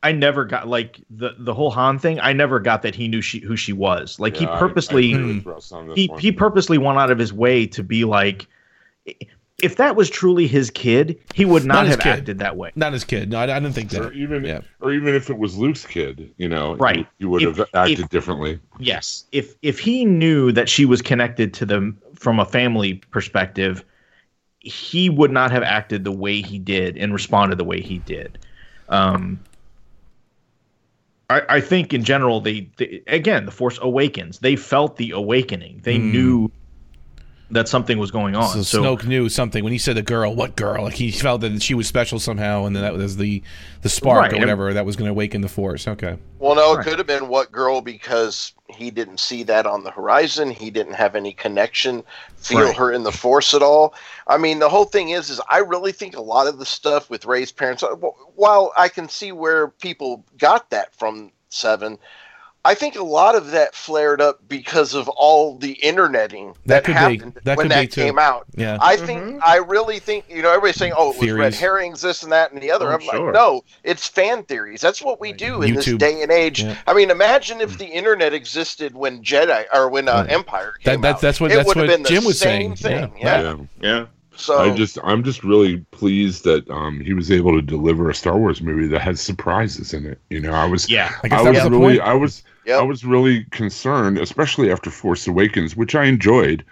I never got like the the whole Han thing. I never got that he knew she who she was. Like Yeah, he purposely I agree with Russ on this he one. he purposely went out of his way to be like. If that was truly his kid, he would Not not, his have kid. acted that way. not his kid. No, I, I didn't think or that. even Yeah. or even if it was Luke's kid, you know, Right. you, you would If- have acted if- differently. Yes. If if he knew that she was connected to them from a family perspective, he would not have acted the way he did and responded the way he did. Um I, I think in general they, they again the Force awakens. They felt the awakening. They knew that something was going on. So, So, Snoke knew something when he said the girl. What girl? Like he felt that she was special somehow, and then that was the the spark Right, or whatever that was going to awaken the Force. Okay. Well, no, it Right. could have been what girl because he didn't see that on the horizon. He didn't have any connection, feel Right. her in the force at all. I mean, the whole thing is, is I really think a lot of the stuff with Rey's parents. uh, While I can see where people got that from Seven, I think a lot of that flared up because of all the interneting That that, could be. happened That when could be, that too. came out. Yeah. I think I really think you know everybody's saying, "Oh, it was red herrings, this and that and the other." Oh, I'm sure. like, no, it's fan theories. That's what we do in YouTube. this day and age. Yeah. I mean, imagine if the internet existed when Jedi or when uh, Right. Empire That- came that's- out. that's what- that's would have what been the Jim was same saying. Thing. Yeah. Yeah. Yeah. Yeah. So I just I'm just really pleased that um he was able to deliver a Star Wars movie that had surprises in it. You know, I was yeah, I I was was really point. I was Yep. I was really concerned, especially after Force Awakens, which I enjoyed,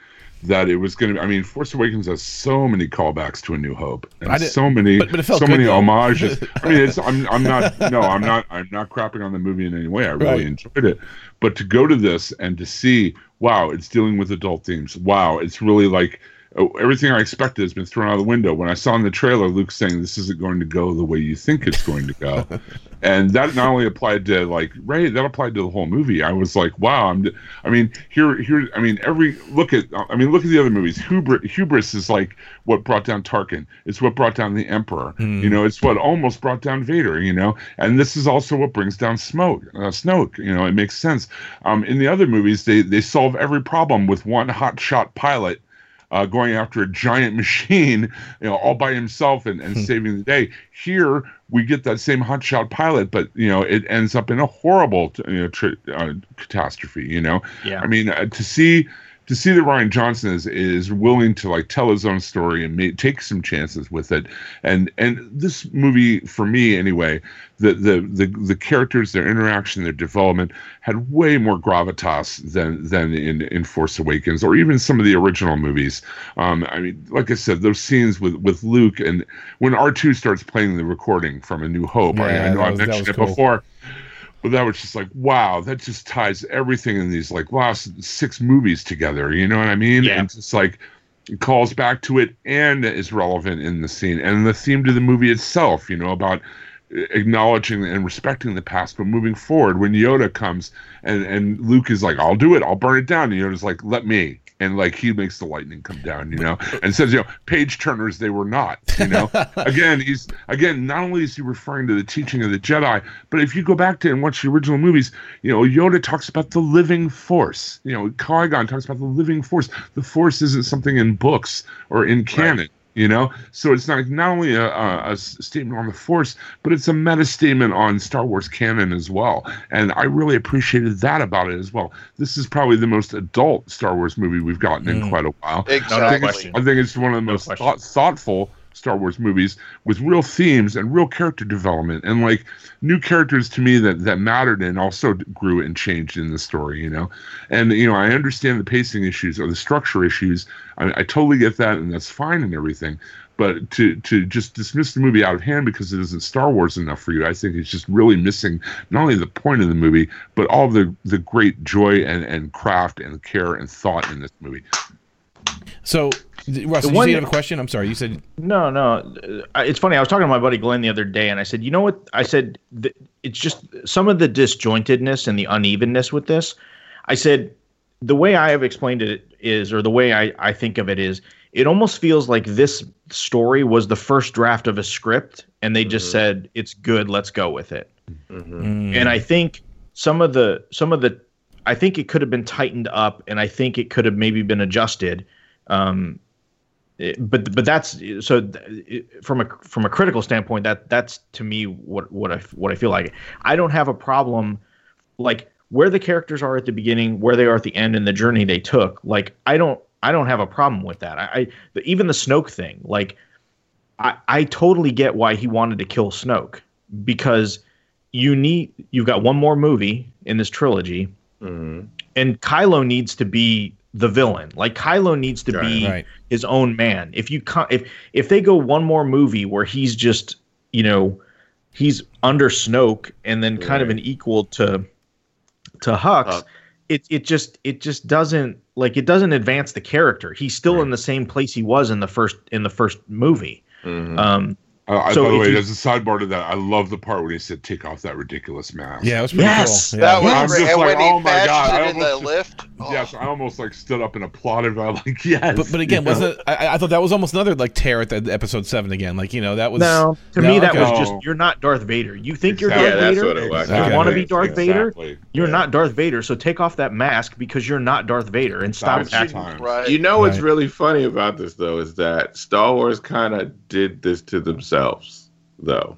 that it was going to. I mean, Force Awakens has so many callbacks to A New Hope, and I so many, but- but it felt so good, many though. homages. I mean, it's, I'm I'm not no, I'm not I'm not crapping on the movie in any way. I really Right. enjoyed it, but to go to this and to see, wow, it's dealing with adult themes. Wow, it's really like. Oh, Everything I expected has been thrown out of the window. When I saw in the trailer Luke saying this isn't going to go the way you think it's going to go, and that not only applied to like Rey, that applied to the whole movie. I was like, wow. I'm, I mean, here, here. I mean, every look at. I mean, look at the other movies. Hubris, hubris is like what brought down Tarkin. It's what brought down the Emperor. You know, it's what almost brought down Vader. You know, and this is also what brings down Smoke, uh, Snoke. You know, it makes sense. Um, in the other movies, they they solve every problem with one hotshot pilot uh, going after a giant machine, you know, all by himself and, and saving the day. Here, we get that same hotshot pilot, but you know, it ends up in a horrible you know, uh, catastrophe. You know, yeah. I mean, uh, to see to see that Rian Johnson is is willing to like tell his own story and may, take some chances with it, and and this movie for me anyway, the the the the characters, their interaction, their development had way more gravitas than than in in Force Awakens or even some of the original movies. Um, I mean, like I said, those scenes with with Luke and when R two starts playing the recording from A New Hope, I, Yeah, I know I was- that mentioned it cool. before. But that was just like, wow, that just ties everything in these like last six movies together. You know what I mean? Yeah. And just like it calls back to it and is relevant in the scene and the theme to the movie itself, you know, about eh, acknowledging and respecting the past, but moving forward. When Yoda comes and, and Luke is like, I'll do it, I'll burn it down. And Yoda's like, let me. And like he makes the lightning come down, you know, and says, you know, page turners they were not, you know. again, he's again not only is he referring to the teaching of the Jedi, but if you go back to and watch the original movies, you know, Yoda talks about the living force. You know, Qui Gon talks about the living force. The force isn't something in books or in canon. You know, so it's not not only a statement on the Force, but it's a meta statement on Star Wars canon as well. And I really appreciated that about it as well. This is probably the most adult Star Wars movie we've gotten in mm. quite a while. I think, exactly. it's, I think it's one of the most question. thought, thoughtful Star Wars movies with real themes and real character development and like new characters to me that that mattered and also grew and changed in the story, you know. And you know, I understand the pacing issues or the structure issues. I, I totally get that, and that's fine and everything. But to to just dismiss the movie out of hand because it isn't Star Wars enough for you, I think it's just really missing not only the point of the movie, but all the the great joy and and craft and care and thought in this movie. So, Russ, did you one you have a question? I'm sorry. You said No, no. uh, It's funny. I was talking to my buddy Glenn the other day, and I said, you know what? I said it's just some of the disjointedness and the unevenness with this. I said the way I have explained it is, or the way I, I think of it is, it almost feels like this story was the first draft of a script, and they just mm-hmm. said it's good. Let's go with it. Mm-hmm. Mm. And I think some of the some of the I think it could have been tightened up, and I think it could have maybe been adjusted. Um, it- but but that's so th- from a from a critical standpoint that that's to me what what I what I feel like. I don't have a problem like where the characters are at the beginning where they are at the end and the journey they took like I don't I don't have a problem with that. I, I the, even the Snoke thing like I I totally get why he wanted to kill Snoke because you need you've got one more movie in this trilogy mm-hmm. and Kylo needs to be the villain. Like Kylo needs to be Right. his own man. If you if if they go one more movie where he's just you know he's under Snoke and then kind of an equal to to Hux. Hux. It it just it just doesn't like it doesn't advance the character. He's still in the same place he was in the first in the first movie. Mhm. Um, Uh, So by the way, you- as a sidebar to that, I love the part when he said, "Take off that ridiculous mask." Yeah, it was pretty Yes, cool. That Yeah. was I'm great. just And like, when he oh my God, I it in the almost- lift. oh. Yes, I almost like stood up and applauded. I'm like, yes. But, but again, wasn't it, I, I thought that was almost another like tear at the episode seven again. Like you know that was no, to No, me that okay. was just you're not Darth Vader. You think you're Darth Yeah, that's Vader. what it was. Exactly. You want to be Darth Vader? Exactly. You're Yeah. not Darth Vader, so take off that mask because you're not Darth Vader and stop acting. Right. You know what's Right. really funny about this though is that Star Wars kind of did this to themselves though.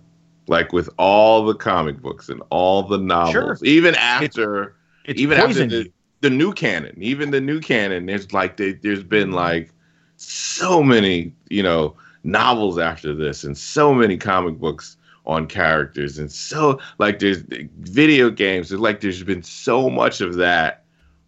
Like with all the comic books and all the novels, Sure. even after It's even after the, the new canon, even the new canon, there's like they, there's been mm-hmm. like so many, you know, novels after this and so many comic books on characters and so like there's video games, there's like there's been so much of that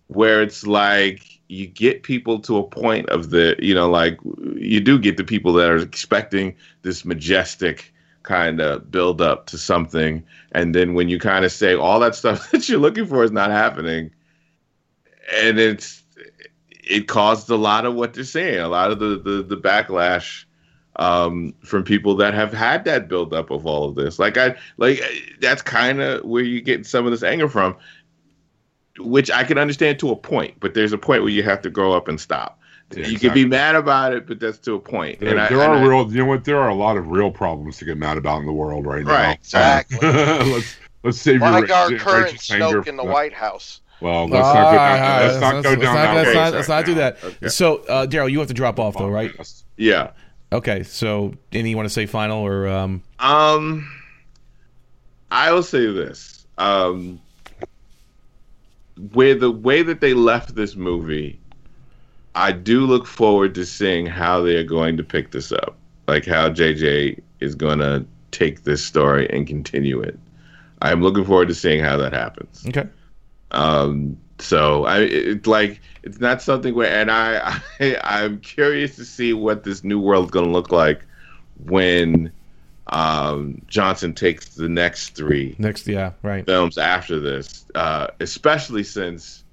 where it's like you get people to a point of the, you know, like you do get the people that are expecting this majestic kind of build up to something. And then when you kind of say all that stuff that you're looking for is not happening and it's it caused a lot of what they're saying a lot of the the, the backlash um, from people that have had that build up of all of this. Like i like that's kind of where you get some of this anger from which i can understand to a point but there's a point where you have to grow up and stop Yeah, you can be mad about it but that's to a point There, and I- there and are I- real, you know what? There are a lot of real problems to get mad about in the world right now. Right, exactly. let's let's save Like your our ra- current righteous Snoke in the for- White House. Well, All let's not go right, down. all right, Let's not go let's down not- that let's not- right let's not do that. Okay. So, uh, Daryl, you have to drop off though, right? Yeah Okay. So, any you want to say final or um? Um, I will say this: um, where the way that they left this movie, I do look forward to seeing how they are going to pick this up, like how JJ is going to take this story and continue it. I'm looking forward to seeing how that happens. Okay. Um, so I it's like it's not something where, and I, I I'm curious to see what this new world's going to look like when um, Johnson takes the next three Next, yeah, right. films after this, uh, especially since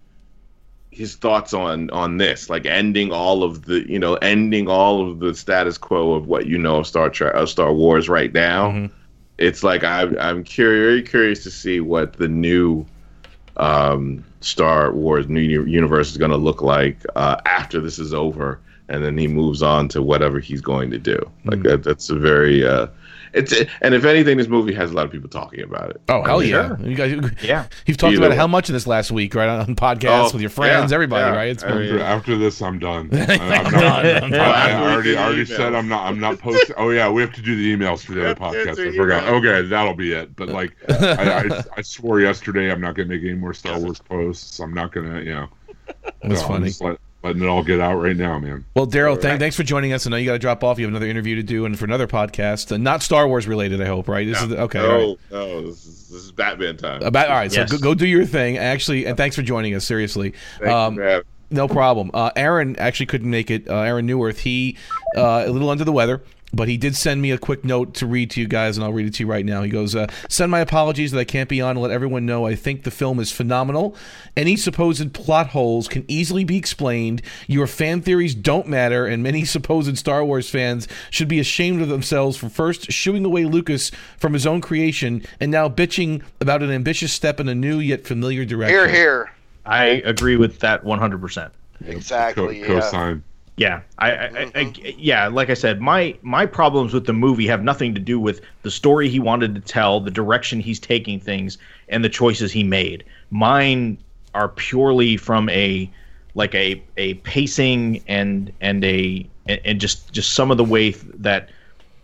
his thoughts on on this, like ending all of the, you know, ending all of the status quo of what you know of Star Trek, of Star Wars right now. Mhm. It's like I'm I'm curious, very curious to see what the new um, Star Wars new universe is going to look like uh, after this is over, and then he moves on to whatever he's going to do. Like that, that's a very uh, it's and if anything, this movie has a lot of people talking about it. Oh hell yeah! Sure. You guys, Yeah. you've talked Either about it how much in this last week, right? On podcasts Oh, with your friends, yeah, everybody, yeah. right? It's I been, After, after this, I'm done. I, I'm I'm not, I'm done. I, I I'm already doing already emails. said I'm not. I'm not posting. Oh yeah, we have to do the emails for the other podcast. a I forgot. email. Okay, that'll be it. But like, I, I, I swore yesterday I'm not going to make any more Star Wars posts. I'm not going to. You know. That's so I'm funny. just let, letting it all get out right now, man. Well, Daryl, thank, thanks for joining us. I know you got to drop off. You have another interview to do, and for another podcast, uh, not Star Wars related. I hope, right? This is okay. all right. No, no, this is, this is Batman time. About, all right, Yes. so go, go do your thing. Actually, and thanks for joining us. Seriously, Thank um, for having- no problem. Uh, Aaron actually couldn't make it. Uh, Aaron Newworth, he uh, a little under the weather, but he did send me a quick note to read to you guys, and I'll read it to you right now. He goes, uh, "Send my apologies that I can't be on and let everyone know I think the film is phenomenal. Any supposed plot holes can easily be explained. Your fan theories don't matter, and many supposed Star Wars fans should be ashamed of themselves for first shooing away Lucas from his own creation and now bitching about an ambitious step in a new yet familiar direction." Here, here. I agree with that 100%. Exactly. Co- yeah. Cosign. Yeah, I, I, I, mm-hmm. I, yeah, like I said, my my problems with the movie have nothing to do with the story he wanted to tell, the direction he's taking things, and the choices he made. Mine are purely from a like a a pacing and and a and, just just some of the way that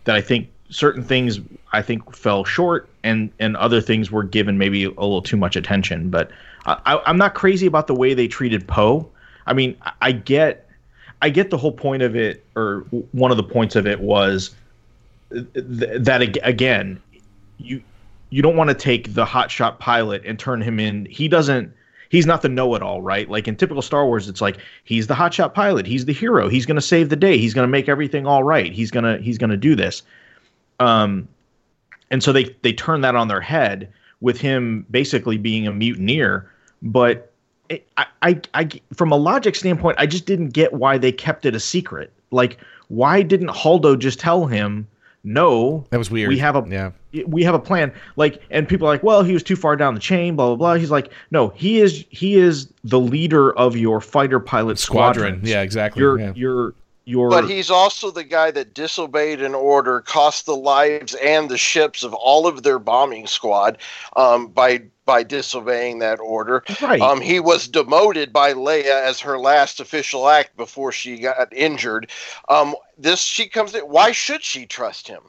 that I think certain things I think fell short and and other things were given maybe a little too much attention. But I, I, I'm not crazy about the way they treated Poe. I mean, I get I get the whole point of it, or one of the points of it was th- that again, you you don't want to take the hotshot pilot and turn him in. He doesn't. He's not the know-it-all, right? Like in typical Star Wars, it's like he's the hotshot pilot. He's the hero. He's going to save the day. He's going to make everything all right. He's gonna he's going to do this. Um, and so they they turn that on their head with him basically being a mutineer. But it, I, I, I, from a logic standpoint, I just didn't get why they kept it a secret. Like, why didn't Holdo just tell him? No, That was weird. We have a yeah. we have a plan. Like, and people are like, well, he was too far down the chain. Blah blah blah. He's like, no, he is he is the leader of your fighter pilot Squadron. squadrons. Yeah, exactly. You're yeah. you're you're. But he's also the guy that disobeyed an order, cost the lives and the ships of all of their bombing squad um, by by disobeying that order. right. Um, he was demoted by Leia as her last official act before she got injured. Um, this she comes in. Why should she trust him?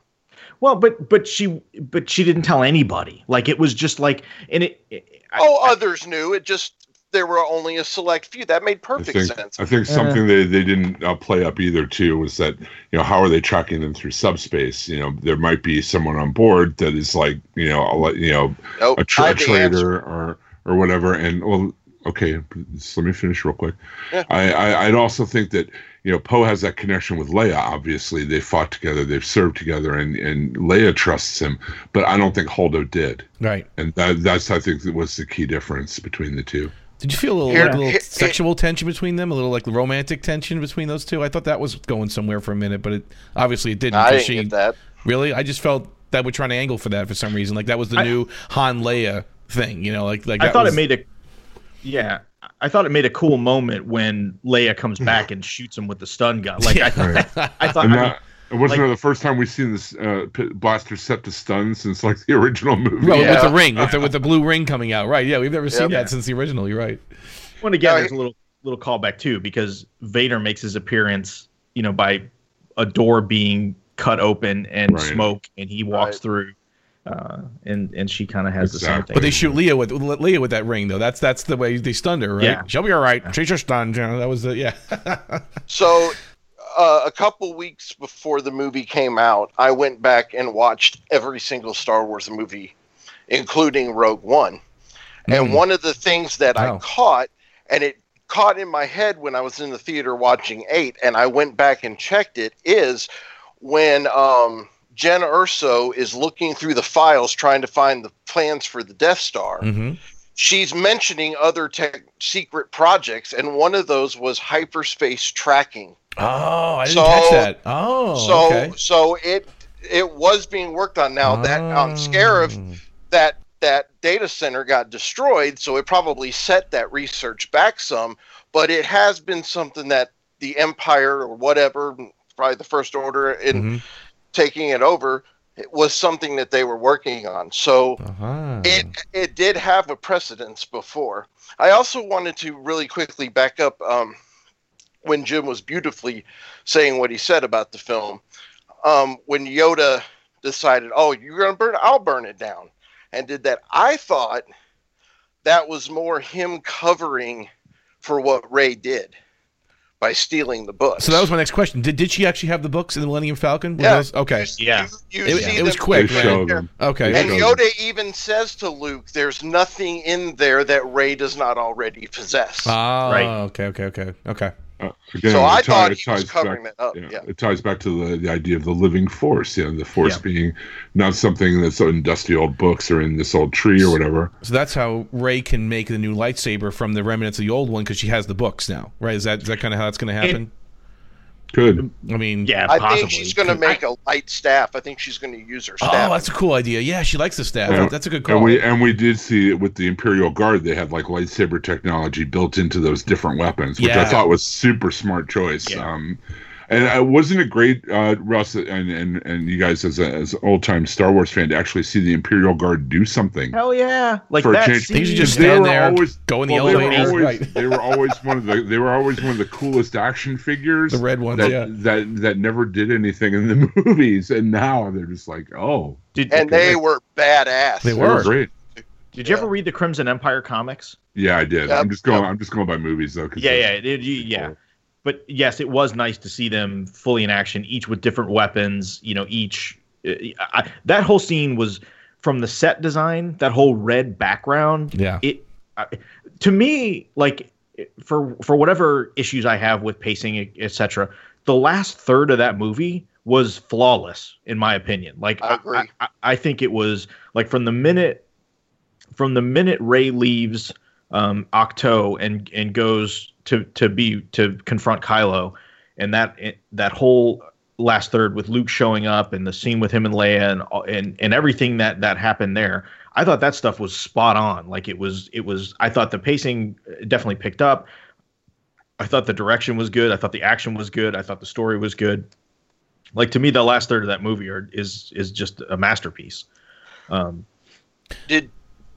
well, but but she but she didn't tell anybody. Like it was just like, and it. it I- oh, others knew. It just there were only a select few. That made I perfect think sense. I think something they, they didn't uh, play up either too was that you know how are they tracking them through subspace? You know there might be someone on board that is like you know a, le- you know Nope. a, tra- I a had trader or or whatever. And well, okay, just let me finish real quick. Yeah. I, I I'd also think that you know Poe has that connection with Leia. Obviously, they fought together, they've served together, and and Leia trusts him. But I don't think Holdo did, right. and that that's I think that was the key difference between the two. Did you feel a little, Here- like, a little here- sexual tension between them? A little like romantic tension between those two? I thought that was going somewhere for a minute, but it obviously it didn't. I 'cause didn't she, get that. Really, I just felt that we're trying to angle for that for some reason. Like that was the I- new Han Leia thing. You know, like like I that thought was- it made a yeah. I thought it made a cool moment when Leia comes hmm. back and shoots him with the stun gun. Like I, Right. I thought, And I mean, that, it wasn't like- the first time we've seen this uh, blaster set to stun since like the original movie. Well, with the ring, with the, with the blue ring coming out, right? Yeah, we've never seen Yep. that since the original. You're right. Well, again, there's a little little callback too because Vader makes his appearance, you know, by a door being cut open and Right. smoke, and he walks Right. through, uh, and and she kind of has the same thing. But they shoot Leah with Leah with that ring though. That's that's the way they stunned her, right? Yeah. She'll be all right. She's just stunned. You know, that was the yeah. So, uh, a couple weeks before the movie came out, I went back and watched every single Star Wars movie, including Rogue One. And Mm. one of the things that Wow. I caught, and it caught in my head when I was in the theater watching eight, and I went back and checked it, is when um, Jyn Erso is looking through the files trying to find the plans for the Death Star hmm she's mentioning other tech secret projects, and one of those was hyperspace tracking. Oh, I didn't So- catch that. Oh, so, okay. so it it was being worked on now. That on Scarif, Oh. that that data center got destroyed, so it probably set that research back some. But it has been something that the Empire or whatever, probably the First Order, in Mhm. taking it over, it was something that they were working on. So Uh-huh. it it did have a precedence before. I also wanted to really quickly back up um, when Jim was beautifully saying what he said about the film. Um, when Yoda decided, "Oh, you're gonna burn, it, I'll burn it down," and did that, I thought that was more him covering for what Rey did by stealing the book. So that was my next question. Did did she actually have the books in the Millennium Falcon? Were Yeah. those- Okay. Yeah. You, It- see it was quick, They right? them. Okay. And show them. Yoda even says to Luke, "There's nothing in there that Rey does not already possess." Ah, Right. okay, okay, okay, okay. Uh, again, so it I ti- thought he was ties covering back- that up. yeah, Yeah. it ties back to the, the idea of the living force. You know, the force Yeah. being not something that's in dusty old books or in this old tree or whatever. So that's how Rey can make the new lightsaber from the remnants of the old one because she has the books now, right? Is that is that kind of how that's going to happen? Good. I mean, Yeah, I possibly. think she's going to make a light staff. I think she's going to use her Oh, that's a cool idea. Yeah, she likes the staff. Yeah. That's a good call. And we and we did see it with the Imperial Guard. They had like lightsaber technology built into those different weapons, which I thought was super smart choice. Yeah. Um, and uh, wasn't it great, uh, Russ, and, and and you guys as a, as old time Star Wars fan to actually see the Imperial Guard do something? Hell yeah! Like For a that. change. scene- They should just They stand were there, always- go in the Well, they were always, right? they were always one of the they were always one of the coolest action figures. The red ones, that, yeah. that that never did anything in the movies, and now they're just like, oh, Did, and they were badass. They they were. were great. did you yeah. ever read the Crimson Empire comics? Yeah, I did. Yep, I'm just going. yep. I'm just going by movies though. 'cause Yeah, yeah, it, you- yeah. cool. But yes, it was nice to see them fully in action, each with different weapons. You know, each I, I- that whole scene was from the set design. That whole red background. Yeah. It I, to me like for for whatever issues I have with pacing, etc. The last third of that movie was flawless in my opinion. Like I agree. I, I, I think it was like from the minute from the minute Rey leaves um, Ahch-To and and goes to to be to confront Kylo, and that that whole last third with Luke showing up and the scene with him and Leia and and and everything that that happened there. I thought that stuff was spot on. Like it was it was. I thought the pacing definitely picked up. I thought the direction was good. I thought the action was good. I thought the story was good. Like to me, the last third of that movie are, is is just a masterpiece. Um, Did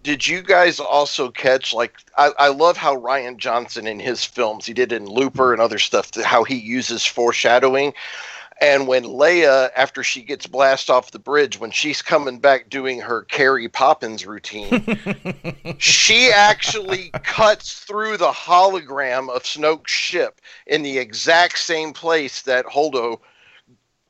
did you guys also catch like I, I love how Rian Johnson in his films he did in Looper and other stuff how he uses foreshadowing. And when Leia after she gets blasted off the bridge when she's coming back doing her Carrie Poppins routine she actually cuts through the hologram of Snoke's ship in the exact same place that Holdo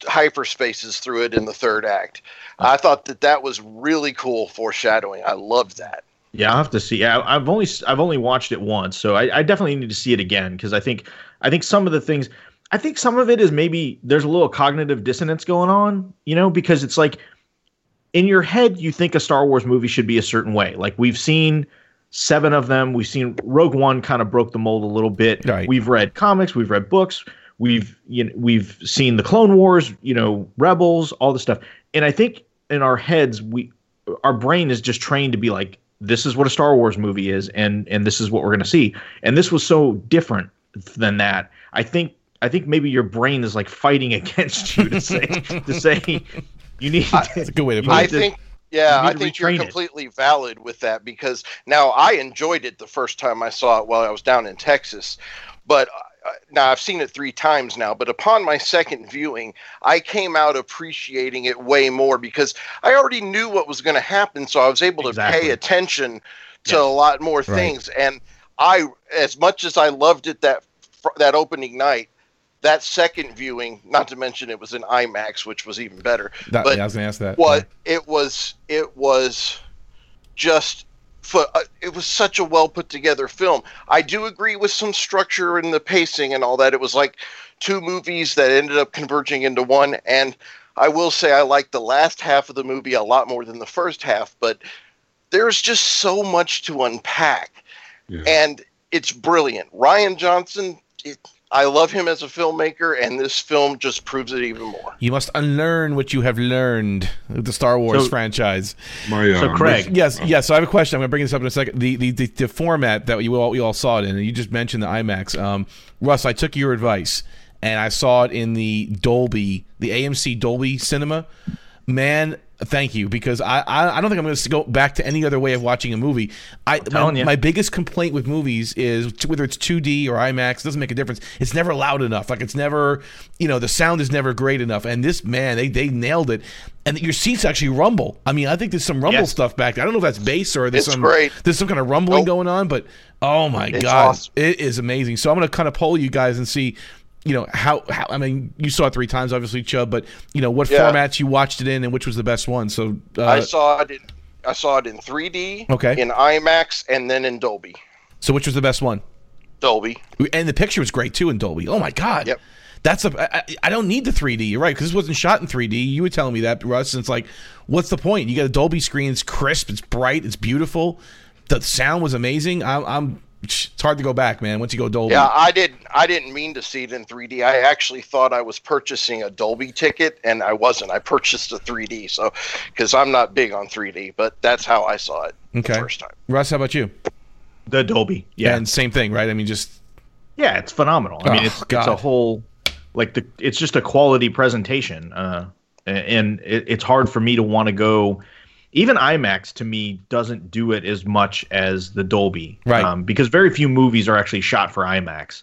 hyperspaces through it in the third act. I thought that that was really cool foreshadowing. I loved that. Yeah, I'll have to see. I, I've only I've only watched it once, so I, I definitely need to see it again because I think I think some of the things I think some of it is maybe there's a little cognitive dissonance going on, you know, because it's like in your head you think a Star Wars movie should be a certain way. Like we've seen seven of them. We've seen Rogue One kind of broke the mold a little bit. Right. We've read comics, we've read books, we've you know, we've seen the Clone Wars, you know, Rebels, all this stuff. And I think in our heads we our brain is just trained to be like this is what a Star Wars movie is and and this is what we're going to see. And this was so different than that. I think I think maybe your brain is like fighting against you to say to say you need to, That's a good way to you put I need to- think yeah, I think you're retrain it. completely valid with that because now I enjoyed it the first time I saw it while I was down in Texas, but uh, Uh, now I've seen it three times now. But upon my second viewing, I came out appreciating it way more because I already knew what was going to happen, so I was able to Exactly. pay attention to Yes. a lot more things. And I, as much as I loved it that that opening night. That second viewing, not to mention it was in IMAX, which was even better. That, but yeah, I was gonna ask that. what it was it was just for uh, it was such a well put together film. I do agree with some structure and the pacing and all that. It was like two movies that ended up converging into one. And i will say i liked the last half of the movie a lot more than the first half but there's just so much to unpack. Yeah. and it's brilliant. Rian johnson it, i love him as a filmmaker and this film just proves it even more You must unlearn what you have learned with the Star Wars So- franchise. My, uh, So, Craig, Yes, yes. So I have a question. I'm going to bring this up in a second. The the, the, the format that you all you all saw it in, and you just mentioned the IMAX. Um, Russ, I took your advice, and I saw it in the Dolby, the AMC Dolby Cinema. Man, thank you because I I, I don't think I'm going to go back to any other way of watching a movie. I my, telling you. my biggest complaint with movies is whether it's 2D or IMAX it doesn't make a difference. It's never loud enough. Like it's never, you know, the sound is never great enough. And this man, they they nailed it. And your seats actually rumble. I mean, I think there's some rumble Yes. stuff back there. I don't know if that's bass or there's It's some great. there's some kind of rumbling Nope. going on, but oh my It's god, awesome. it is amazing. So I'm going to kind of poll you guys and see, you know, how, how I mean, you saw it three times, obviously, Chubb, but you know what Yeah. formats you watched it in and which was the best one. So uh, I saw it. In, I saw it in 3D, Okay. in IMAX, and then in Dolby. so which was the best one? Dolby. And the picture was great too in Dolby. Oh my god. Yep. That's a. I, I- I don't need the 3D. You're right because this wasn't shot in 3D. You were telling me that, Russ. And it's like, what's the point? You got a Dolby screen. It's crisp. It's bright. It's beautiful. The sound was amazing. I'm. I'm it's hard to go back, man. Once you go Dolby. Yeah, I didn't. I didn't mean to see it in 3D. I actually thought I was purchasing a Dolby ticket, and I wasn't. I purchased a 3D. So, because I'm not big on 3D, but that's how I saw it Okay. the first time. Russ, how about you? the Dolby. Yeah, And same thing, right? I mean, just yeah, it's phenomenal. I mean, Oh, it's it's a whole like the it's just a quality presentation, uh, and it, it's hard for me to want to go. Even IMAX to me doesn't do it as much as the Dolby, Right. Um, because very few movies are actually shot for IMAX.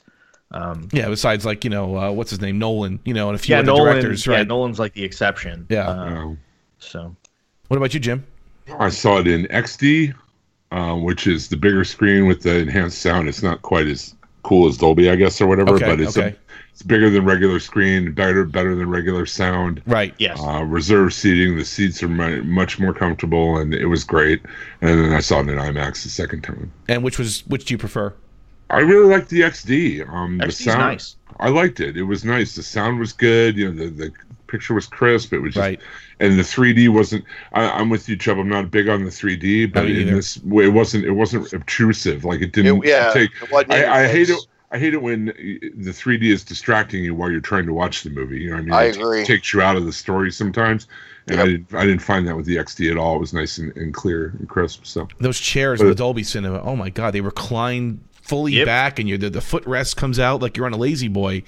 Um, yeah. Besides, like you know, uh, what's his name, Nolan. You know, and a few yeah, other Nolan. directors, Yeah. Nolan's like the exception. Yeah. Uh, so What about you, Jim? I saw it in XD, uh, which is the bigger screen with the enhanced sound. It's not quite as cool as Dolby, I guess, or whatever, Okay, but it's okay. a, it's bigger than regular screen, better better than regular sound. Right. yes, Uh, reserve seating, the seats are mu- much more comfortable, and it was great. And then I saw it in IMAX the second time. And which was which do you prefer? I really liked the XD. Um, the sound, nice. I liked it. It was nice. The sound was good. You know, the, the picture was crisp. It was just, Right. And the 3D wasn't. I, I'm with you, Chubb. I'm not big on the 3D, but in neither. this way, it wasn't. It wasn't obtrusive. Like it didn't It- yeah, take. it wasn't in your I, I hate it. I hate it when the 3D is distracting you while you're trying to watch the movie. You know what I mean? I It agree. takes you out of the story sometimes, and I didn't. I didn't find that with the XD at all. It was nice and, and clear and crisp. So Those chairs in the Dolby Cinema, oh my god, they recline fully Yep. back, and you the, the footrest comes out like you're on a lazy boy.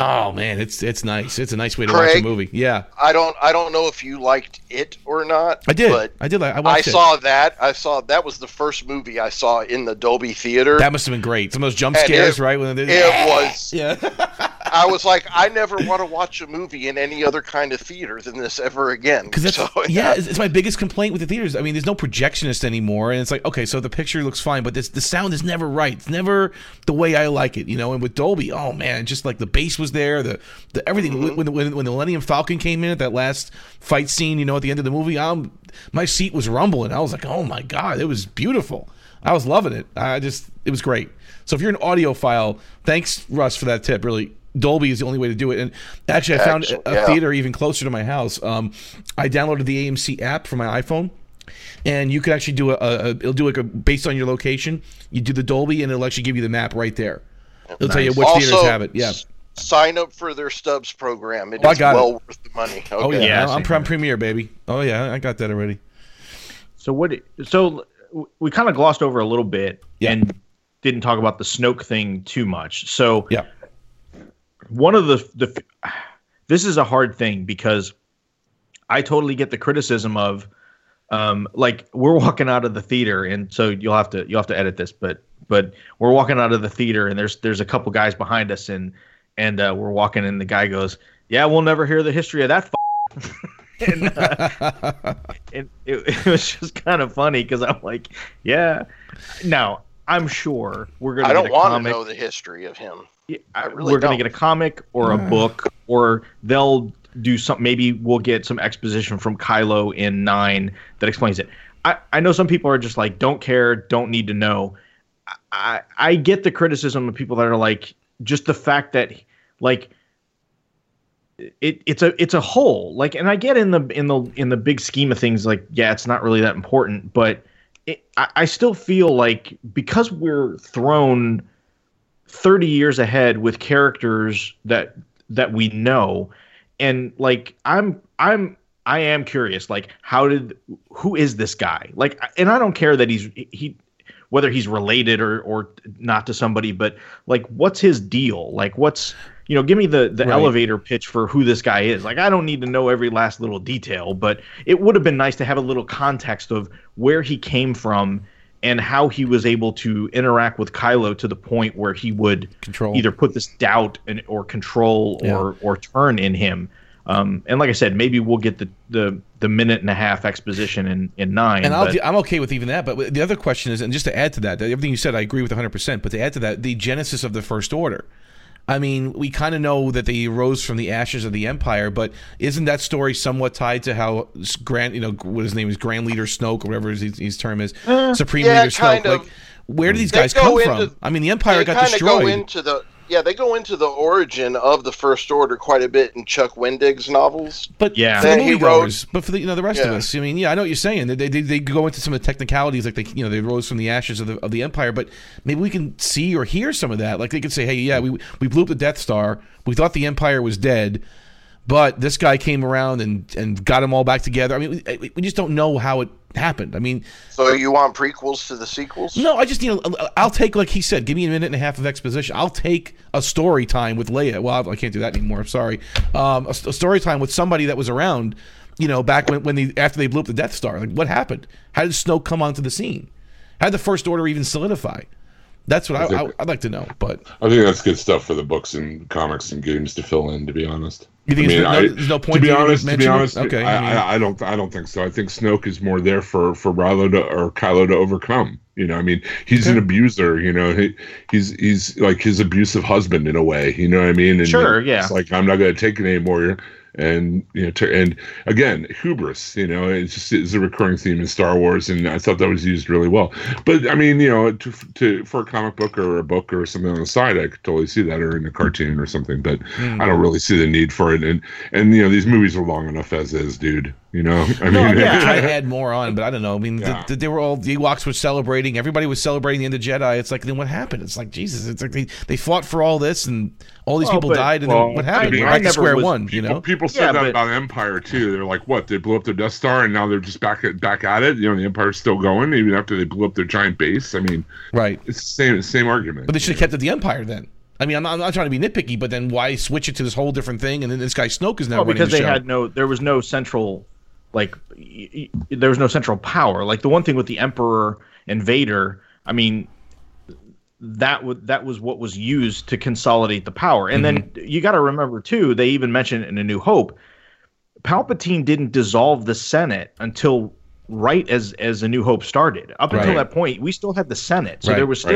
Oh man, it's it's nice. It's a nice way to watch a movie. Yeah, I don't I don't know if you liked it or not. I did. But I did. like- I I it. saw that. I saw that was the first movie I saw in the Dolby theater. That must have been great. Some of those jump And scares, it- right? When it was yeah. I was like, I never want to watch a movie in any other kind of theater than this ever again. Because So, yeah, it's, it's my biggest complaint with the theaters. I mean, there's no projectionist anymore, and it's like okay, so the picture looks fine, but this the sound is never right. It's never the way I like it, you know. And with Dolby, oh man, just like the bass was there, the the everything. Mm-hmm. When, when when the Millennium Falcon came in at that last fight scene, you know, at the end of the movie, um, my seat was rumbling. I was like, oh my god, it was beautiful. I was loving it. I just it was great. So if you're an audiophile, thanks Russ for that tip. Really, Dolby is the only way to do it. And actually, I found Excellent, a, a yeah. theater even closer to my house. Um, I downloaded the AMC app for my iPhone, and you can actually do a, a, a it'll do like a based on your location. You do the Dolby, and it'll actually give you the map right there. It'll tell you which theaters have it. Yeah. S- sign up for their Stubs program. It is Oh, I got well worth the money. Okay. Oh yeah, Yeah, I'm, I'm same Premiere, baby. Oh yeah, I got that already. So what? So we kind of glossed over a little bit Yeah. and didn't talk about the Snoke thing too much. So Yeah. one of the the this is a hard thing because I totally get the criticism of um like we're walking out of the theater and so you'll have to you'll have to edit this but but we're walking out of the theater and there's there's a couple guys behind us and and uh, we're walking and the guy goes yeah we'll never hear the history of that f-. and, uh, and it, it was just kind of funny because I'm like yeah now I'm sure we're gonna I don't want to know the history of him. yeah, I really we're going don't. to get a comic or a book, or they'll do some. Maybe we'll get some exposition from Kylo in nine that explains it. I, I know some people are just like, don't care, don't need to know. I, I I get the criticism of people that are like, just the fact that like it it's a it's a whole like, and I get in the in the in the big scheme of things, like yeah, it's not really that important, but it, I, I still feel like because we're thrown 30 years ahead with characters that that we know and like i'm i'm i am curious like how did who is this guy? Like and i don't care that he's he whether he's related or or not to somebody but like what's his deal? Like what's you know give me the the Right. elevator pitch for who this guy is like i don't need to know every last little detail but it would have been nice to have a little context of where he came from and how he was able to interact with Kylo to the point where he would Control. either put this doubt and or control or or turn in him. Um, and like I said, maybe we'll get the, the the minute and a half exposition in in nine. And I'll, but- I'm okay with even that. But the other question is, and just to add to that, everything you said, I agree with 100%. But to add to that, the genesis of the First Order. I mean, we kind of know that they rose from the ashes of the Empire, but isn't that story somewhat tied to how Grand, you know, what his name is, Grand Leader Snoke, or whatever his, his term is, uh, Supreme yeah, Leader Snoke? of. Like, where do these They guys come into- from? I mean, the Empire got destroyed. go into the yeah they go into the origin of the first order quite a bit in chuck wendig's novels But Yeah. for the Then he wrote- but for the you know the rest of us, I mean, yeah, I know what you're saying. They, they they go into some of the technicalities, like they you know they rose from the ashes of the of the empire. But maybe we can see or hear some of that. Like they could say, hey, yeah, we we blew up the Death Star. We thought the empire was dead, but this guy came around and and got them all back together. I mean, we, we just don't know how it happened. I mean, so you want prequels to the sequels no, I just you know I'll take like he said, give me a minute and a half of exposition. I'll take a story time with Leia. Well, I can't do that anymore. I'm sorry. Um, a, a story time with somebody that was around. You know, back when when the after they blew up the Death Star, like what happened? How did Snoke come onto the scene? How did the First Order even solidify? That's what I, I, think- I'd like to know. But I think that's good stuff for the books and comics and games to fill in. To be honest, You think I it's- mean, no- there's no point To be honest, to be mention it? honest, Okay, I, I mean- I, I don't, I don't think so. I think Snoke is more there for for Rilo to or Kylo to overcome. You know, I mean, he's an abuser. You know, he, he's he's like his abusive husband in a way. You know what I mean? And Sure, it's yeah. like I'm not going to take it anymore. And you know, and again, hubris. You know, it's just is a recurring theme in Star Wars, and I thought that was used really well. But I mean, you know, to, to for a comic book or a book or something on the side, I could totally see that, or in a cartoon or something. But Hmm. I don't really see the need for it. And and you know, these movies are long enough as is, dude. You know, I No, mean, yeah, try to add more on, but I don't know. I mean, Yeah. the, they were all the Ewoks were celebrating. Everybody was celebrating the end of Jedi. It's like, then what happened? It's like Jesus. It's like they, they fought for all this, and all these Well, people but- died, and well, then what I happened? mean, We're I back to square was- one. You People, know, people said Yeah, that but- about Empire too. They're like, "What? They blew up their Death Star, and now they're just back at back at it." You know, the Empire's still going even after they blew up their giant base. I mean, right? it's the same same argument. But they should have kept it the Empire then. I mean, I'm not, I'm not trying to be nitpicky, but then why switch it to this whole different thing? And then this guy Snoke is now Well, running because the they show. had no, there was no central, like, y- y- there was no central power. Like the one thing with the Emperor and Vader, I mean, that would that was what was used to consolidate the power. And then mm-hmm. you got to remember too, they even mentioned in A New Hope, Palpatine didn't dissolve the Senate until right as as A New Hope started. Up until that point, we still had the Senate, so Right, there was right.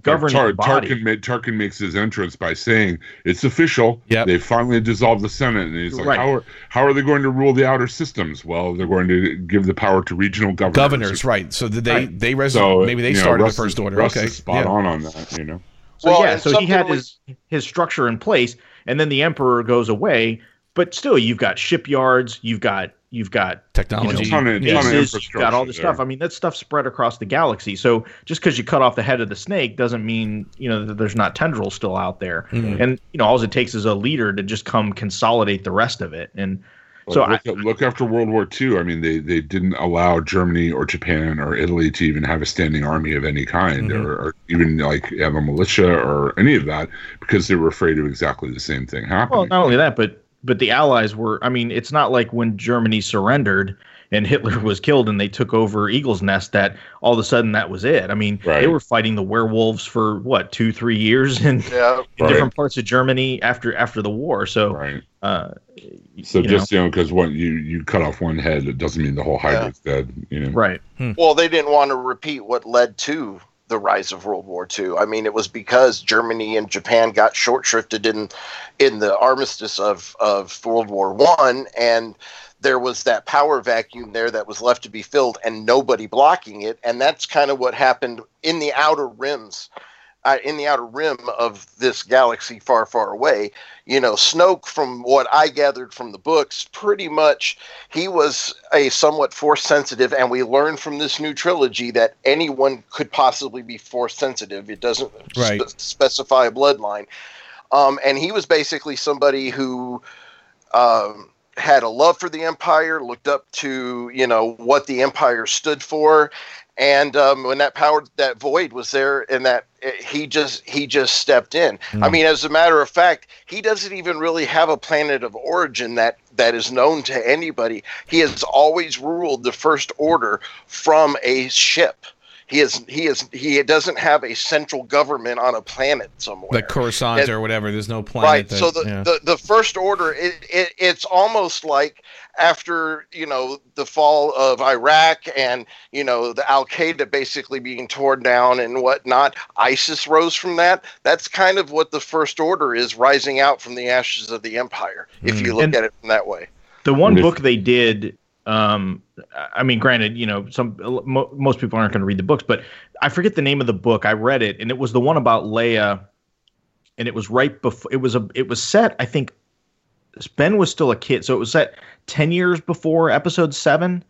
Still a governing Tar- body. Tarkin, ma- Tarkin makes his entrance by saying it's official. Yep. They finally dissolved the Senate, and he's like, Right. "How are how are they going to rule the outer systems?" Well, they're going to give the power to regional governors. governors, right? So did they Right. they res- So maybe they you know, started Russ the first is- order. Russ okay, is spot yeah. on on that. You know. So Well, yeah, so he had we- his his structure in place, and then the emperor goes away. But still, you've got shipyards, you've got you've got Technology. you Ton of- yeah. ton of bases, you've got all this infrastructure stuff. I mean, that stuff's spread across the galaxy. So just because you cut off the head of the snake doesn't mean you know that there's not tendrils still out there. Mm-hmm. And you know, all it takes is a leader to just come consolidate the rest of it. And so I, look, look after World War II. I mean, they, they didn't allow Germany or Japan or Italy to even have a standing army of any kind, Mm-hmm. or, or even like have a militia or any of that, because they were afraid of exactly the same thing happening. Well, not only that, but but the Allies were. I mean, it's not like when Germany surrendered and Hitler was killed and they took over Eagle's Nest that all of a sudden that was it. I mean, they were fighting the werewolves for what two, three years in, Yeah. in Right. different parts of Germany after after the war. So, right. uh, So you just you know, because one you you cut off one head, it doesn't mean the whole hybrid's dead. You know. know, right. Well, they didn't want to repeat what led to the rise of World War II. I mean, it was because Germany and Japan got short shrifted in in the armistice of of World War One, and there was that power vacuum there that was left to be filled, and nobody blocking it. And that's kind of what happened in the outer rims. Uh, in the outer rim of this galaxy far, far away, you know, Snoke, from what I gathered from the books, pretty much he was a somewhat force sensitive, and we learned from this new trilogy that anyone could possibly be force sensitive. It doesn't Right. spe- specify a bloodline. Um, and he was basically somebody who um, had a love for the empire, looked up to you know what the empire stood for, and um, when that power, that void was there, and that he just he just stepped in. I hmm. mean, as a matter of fact, he doesn't even really have a planet of origin that that is known to anybody. He has always ruled the First Order from a ship. He is he is he doesn't have a central government on a planet somewhere. like Coruscant And- or whatever. There's no planet. Right. that- so the, yeah. the the first order it, it it's almost like after you know the fall of Iraq and you know the Al Qaeda basically being torn down and whatnot, ISIS rose from that. That's kind of what the first order is rising out from the ashes of the empire. If you mm. look And- at it from that way. The one book they did, um, I mean, granted, you know, some mo- most people aren't going to read the books, but I forget the name of the book. I read it, and it was the one about Leia, and it was right before. It was a. It was set. I think Ben was still a kid, so it was set ten years before Episode Seven,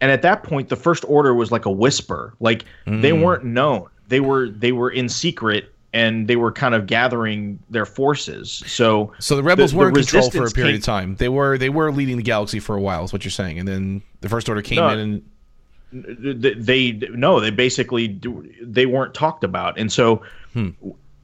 and at that point, the First Order was like a whisper. Like they Mm. weren't known. They were they were in secret. And they were kind of gathering their forces. So So the rebels the were in control for a period came- of time. They were they were leading the galaxy for a while. Is what you're saying. And then the first order came No. in and they, they no they basically do- they weren't talked about and so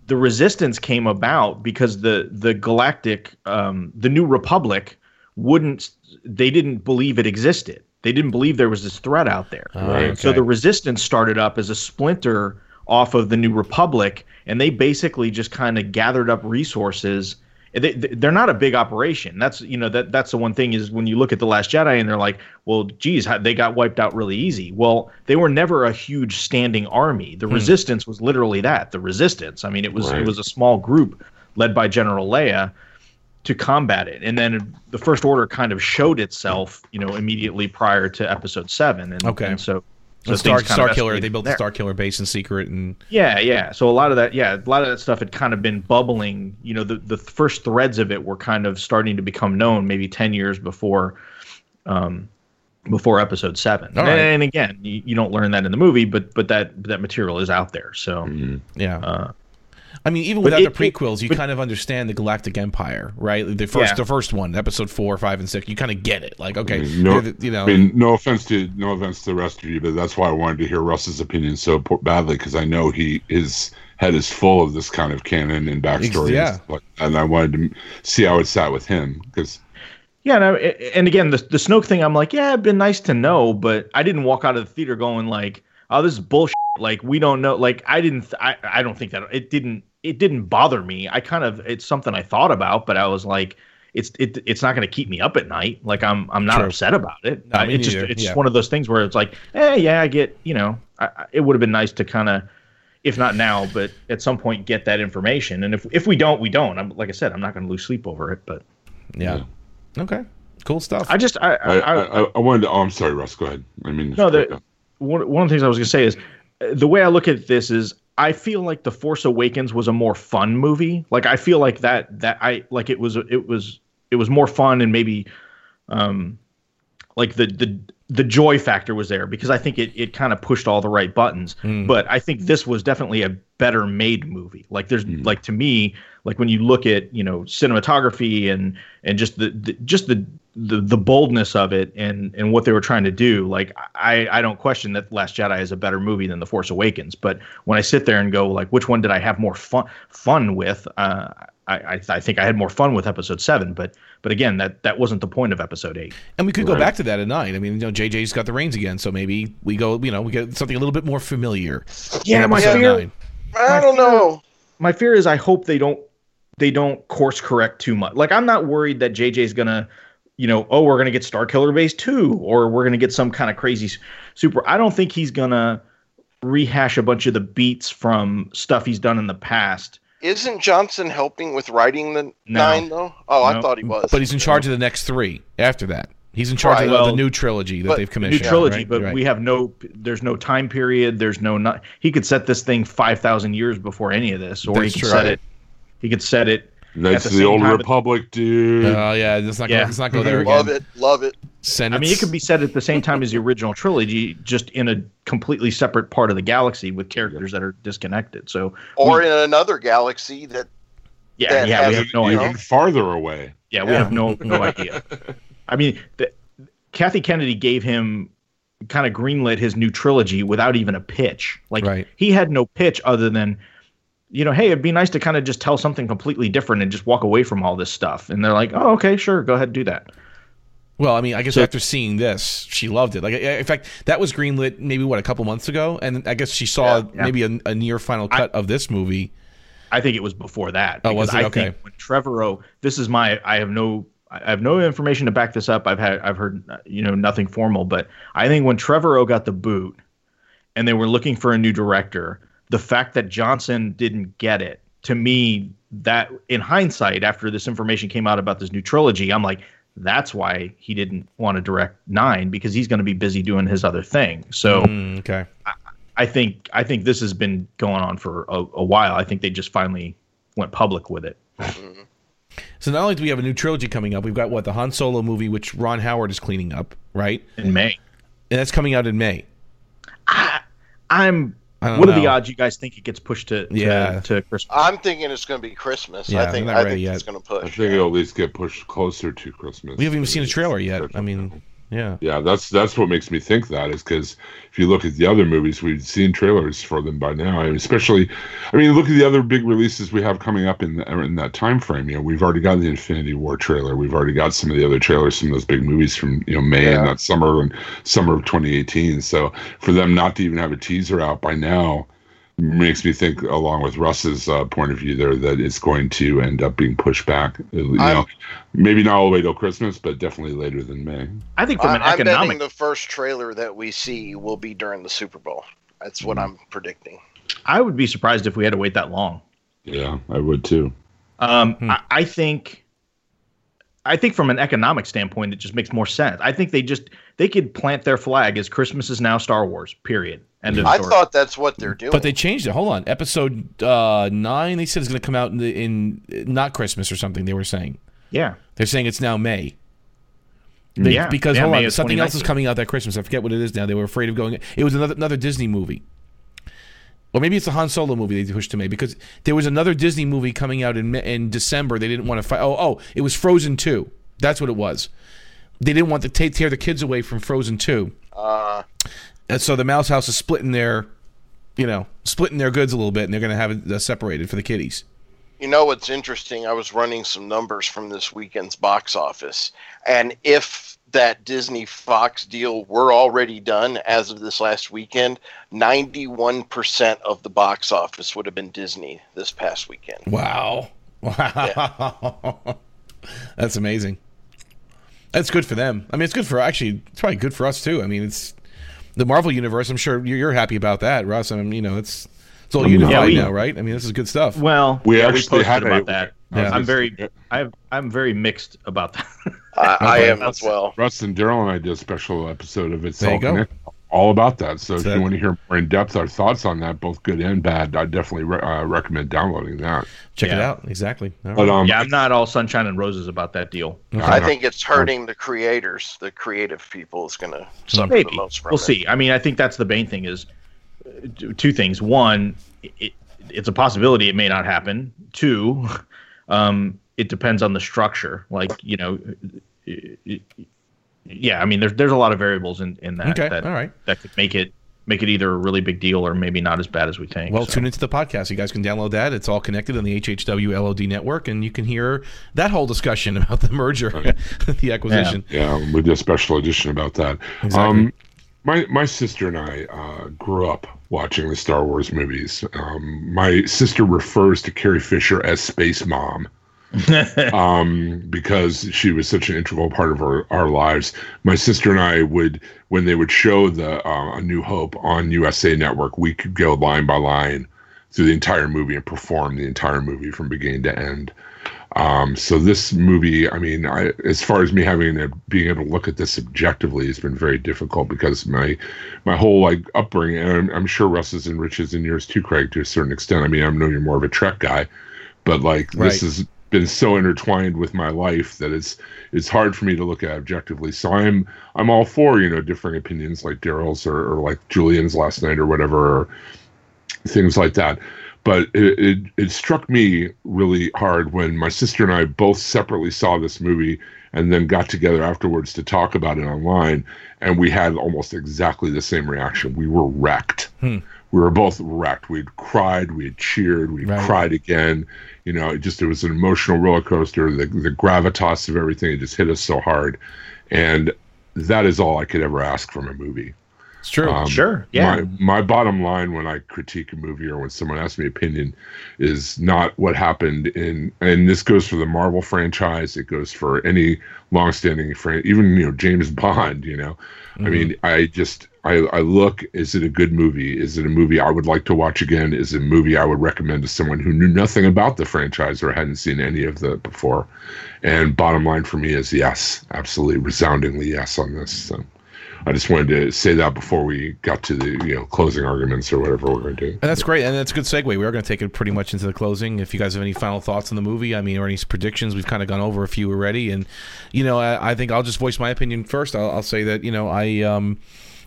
the resistance came about because the the galactic um, the new republic wouldn't they didn't believe it existed they didn't believe there was this threat out there Right, so the resistance started up as a splinter off of the new republic and they basically just kind of gathered up resources they, they're not a big operation. That's you know that that's the one thing is when you look at the Last Jedi and they're like, well, geez, they got wiped out really easy. Well, they were never a huge standing army. The hmm. Resistance was literally that, the Resistance. I mean, it was Right. it was a small group led by General Leia, to combat it. And then the First Order kind of showed itself, you know, immediately prior to Episode Seven. And, Okay. and so. So So Star, things kind of Star Killer, they built the. Star Killer base in secret, and Yeah, yeah. So a lot of that, yeah, a lot of that stuff had kind of been bubbling. You know, the the first threads of it were kind of starting to become known, maybe ten years before, um, before episode seven. All right. And again, you, you don't learn that in the movie, but but that that material is out there. So yeah. uh, I mean, even but without it- the it- prequels, you but- kind of understand the Galactic Empire, right? The first, Yeah. the first one, episode four, five, and six. You kind of get it. Like, okay, mm-hmm. no, they're the- you know, I mean, no offense to no offense to the rest of you, but that's why I wanted to hear Russ's opinion so badly because I know he his head is full of this kind of canon and backstory, yeah. and, like- and I wanted to see how it sat with him because yeah, and, I, and again, the the Snoke thing, I'm like, yeah, it'd been nice to know, but I didn't walk out of the theater going like, oh, this is bullshit. Like we don't know. Like I didn't. I I don't think that it didn't. It didn't bother me. I kind of it's something I thought about, but I was like, it's it it's not going to keep me up at night. Like I'm I'm not True. upset about it. No, Uh, me it's just it's Yeah. just one of those things where it's like, eh, yeah, I get. You know, I, I- it would have been nice to kind of. If not now, but at some point, get that information. And if if we don't, we don't. I'm like I said, I'm not going to lose sleep over it. But yeah. Okay, cool stuff. I just I I, I, I, I, I wanted to. Oh, I'm sorry, Russ. Go ahead. I mean, No, the, one, one of the things I was going to say is uh, the way I look at this is I feel like The Force Awakens was a more fun movie. Like I feel like that that I like it was it was it was more fun and maybe um like the the the joy factor was there because I think it it kind of pushed all the right buttons. But I think this was definitely a better made movie. Like there's like to me like when you look at you know cinematography and and just the, the just the, the the boldness of it and and what they were trying to do like i i don't question that last jedi is a better movie than the force awakens but when i sit there and go like which one did i have more fun fun with uh I, I, I think I had more fun with episode seven, but but again, that that wasn't the point of episode eight. and we could go back to that at night. I mean, you know, JJ's got the reins again, so maybe we go. You know, we get something a little bit more familiar. Yeah, my fear, nine. I don't know. my fear is I hope they don't they don't course correct too much. Like I'm not worried that JJ's gonna, you know, oh we're gonna get Star Killer Base two or we're gonna get some kind of crazy super. I don't think he's gonna rehash a bunch of the beats from stuff he's done in the past. Isn't Johnson helping with writing the No. nine though? Oh, I thought he was. But he's in charge of the next three after that. He's in charge Right. of the, the new trilogy that but they've commissioned. New trilogy, right? but Right. we have no. There's no time period. There's no. Not, he could set this thing five thousand years before any of this, or That's he could true. set it. He could set it. That's at the, the old Republic, dude. Oh yeah, let's not go, Yeah. let's not go there again. love it, love it. Send I mean, it could be said at the same time as the original trilogy, just in a completely separate part of the galaxy with characters that are disconnected. So, Or we- in another galaxy that yeah, that yeah, we have no you idea. Even farther away. Yeah, we have no no idea. I mean, the, Kathy Kennedy gave him kind of greenlit his new trilogy without even a pitch. Like Right. he had no pitch other than, you know, hey, it'd be nice to kind of just tell something completely different and just walk away from all this stuff. And they're like, oh, okay, sure, go ahead and do that. Well, I mean, I guess So- after seeing this, she loved it. Like, in fact, that was greenlit maybe what a couple months ago, and I guess she saw Yeah, yeah. maybe a, a near final cut of this movie. I think it was before that. Oh, was because it? I Okay. think when Trevorrow, this is my, I have no, I have no information to back this up. I've had, I've heard, uh, you know, nothing formal, but I think when Trevorrow got the boot, and they were looking for a new director, the fact that Johnson didn't get it, to me, that in hindsight, after this information came out about this new trilogy, I'm like, that's why he didn't want to direct nine because he's going to be busy doing his other thing. So. Mm, okay. I think I think this has been going on for a, a while. I think they just finally went public with it. So not only do we have a new trilogy coming up, we've got what the Han Solo movie, which Ron Howard is cleaning up, right? in May. And that's coming out in May. I'm. I don't What are the odds you guys think it gets pushed to to, Yeah. to Christmas? I'm thinking it's going to be Christmas. Yeah, I think I ready think it's going to push. I push. think it'll at least get pushed closer to Christmas. We haven't even seen a trailer yet. I mean, yeah. Yeah, that's that's what makes me think that is because if you look at the other movies, we've seen trailers for them by now. I mean, especially, I mean, look at the other big releases we have coming up in the, in that time frame. You know, we've already got the Infinity War trailer. We've already got some of the other trailers, some of those big movies from you know May and that summer and summer of 2018. So for them not to even have a teaser out by now makes me think, along with Russ's uh, point of view there, that it's going to end up being pushed back. You know, I'm- maybe not all the way till Christmas, but definitely later than May. I think from I, an I'm betting the first trailer that we see will be during the Super Bowl. That's what I'm predicting. I would be surprised if we had to wait that long. Yeah, I would too. Um, Hmm. I, I think I think from an economic standpoint, it just makes more sense. I think they just they could plant their flag as Christmas is now Star Wars. Period. End of I story. thought that's what they're doing. But they changed it. Hold on. Episode uh, nine, they said it's going to come out in, the, in not Christmas or something. They were saying yeah, they're saying it's now May. They- Yeah. because Yeah, hold May on, something else is coming out that Christmas. I forget what it is now. They were afraid of going. It was another another Disney movie, or maybe it's a Han Solo movie they pushed to May because there was another Disney movie coming out in in December. They didn't want to fight. Oh, oh, it was Frozen Two. That's what it was. They didn't want to ta tear the kids away from Frozen Two, uh, and so the Mouse House is splitting their, you know, splitting their goods a little bit, and they're going to have it uh, separated for the kiddies. you know what's interesting? I was running some numbers from this weekend's box office, and if that Disney Fox deal were already done as of this last weekend, ninety-one percent of the box office would have been Disney this past weekend. Wow. Wow. That's amazing. That's good for them. I mean, it's good for actually. It's probably good for us too. I mean, it's the Marvel universe. I'm sure you're, you're happy about that, Russ. I mean, you know, it's it's all unified we- now, right? I mean, this is good stuff. Well, We yeah, actually posted had a- that. Yeah. I'm very, I've, I'm very mixed about that. I, I am as well. Russ and Daryl and I did a special episode of it. There you go. Connected, all about that. So if you want to hear more in depth our thoughts on that, both good and bad, I definitely re- uh, recommend downloading that. Check it out. Exactly. All But um, yeah, I'm not all sunshine and roses about that deal. I think it's hurting the creators. The creative people is going to suffer Maybe the most from we'll it. see. I mean, I think that's the main thing is uh, two things. One, it, it's a possibility it may not happen. Two, um, it depends on the structure. Like you know, it- it- yeah. I mean, there's there's a lot of variables in in that Okay, that, all right. that could make it make it either a really big deal or maybe not as bad as we think. Well, so. tune into the podcast. You guys can download that. It's all connected on the HHW LOD network, and you can hear that whole discussion about the merger, the acquisition. Yeah, we did a special edition about that. Exactly. Um, my my sister and I uh, grew up watching the Star Wars movies. Um, my sister refers to Carrie Fisher as Space Mom. um, because she was such an integral part of our, our lives. My sister and I would, when they would show the uh, A New Hope on USA Network, we could go line by line through the entire movie and perform the entire movie from beginning to end. Um, so this movie, I mean, I, as far as me having a, being able to look at this objectively, has been very difficult because my my whole like upbringing, and I'm, I'm sure Russ's and Rich's and yours too, Craig, to a certain extent. I mean, I know you're more of a Trek guy, but like Right. this has been so intertwined with my life that it's it's hard for me to look at objectively. So I'm I'm all for you know differing opinions like Daryl's or, or like Julian's last night or whatever, or things like that. But it, it it struck me really hard when my sister and I both separately saw this movie and then got together afterwards to talk about it online, and we had almost exactly the same reaction. We were wrecked. Hmm. We were both wrecked. We had cried, we had cheered, we Right. cried again. You know, it just it was an emotional roller coaster. The the gravitas of everything it just hit us so hard, and that is all I could ever ask from a movie. It's true. Um, Sure, yeah. My, my bottom line when I critique a movie or when someone asks me opinion is not what happened in, and this goes for the Marvel franchise. It goes for any longstanding franchise, even you know James Bond. You know, I mean, I just I I look. Is it a good movie? Is it a movie I would like to watch again? Is it a movie I would recommend to someone who knew nothing about the franchise or hadn't seen any of the before? And bottom line for me is yes, absolutely, resoundingly yes on this. So. I just wanted to say that before we got to the you know closing arguments or whatever we're going to do. And that's great, and that's a good segue. We are going to take it pretty much into the closing. If you guys have any final thoughts on the movie, I mean, or any predictions, we've kind of gone over a few already. And you know, I, I think I'll just voice my opinion first. I'll, I'll say that you know, I um,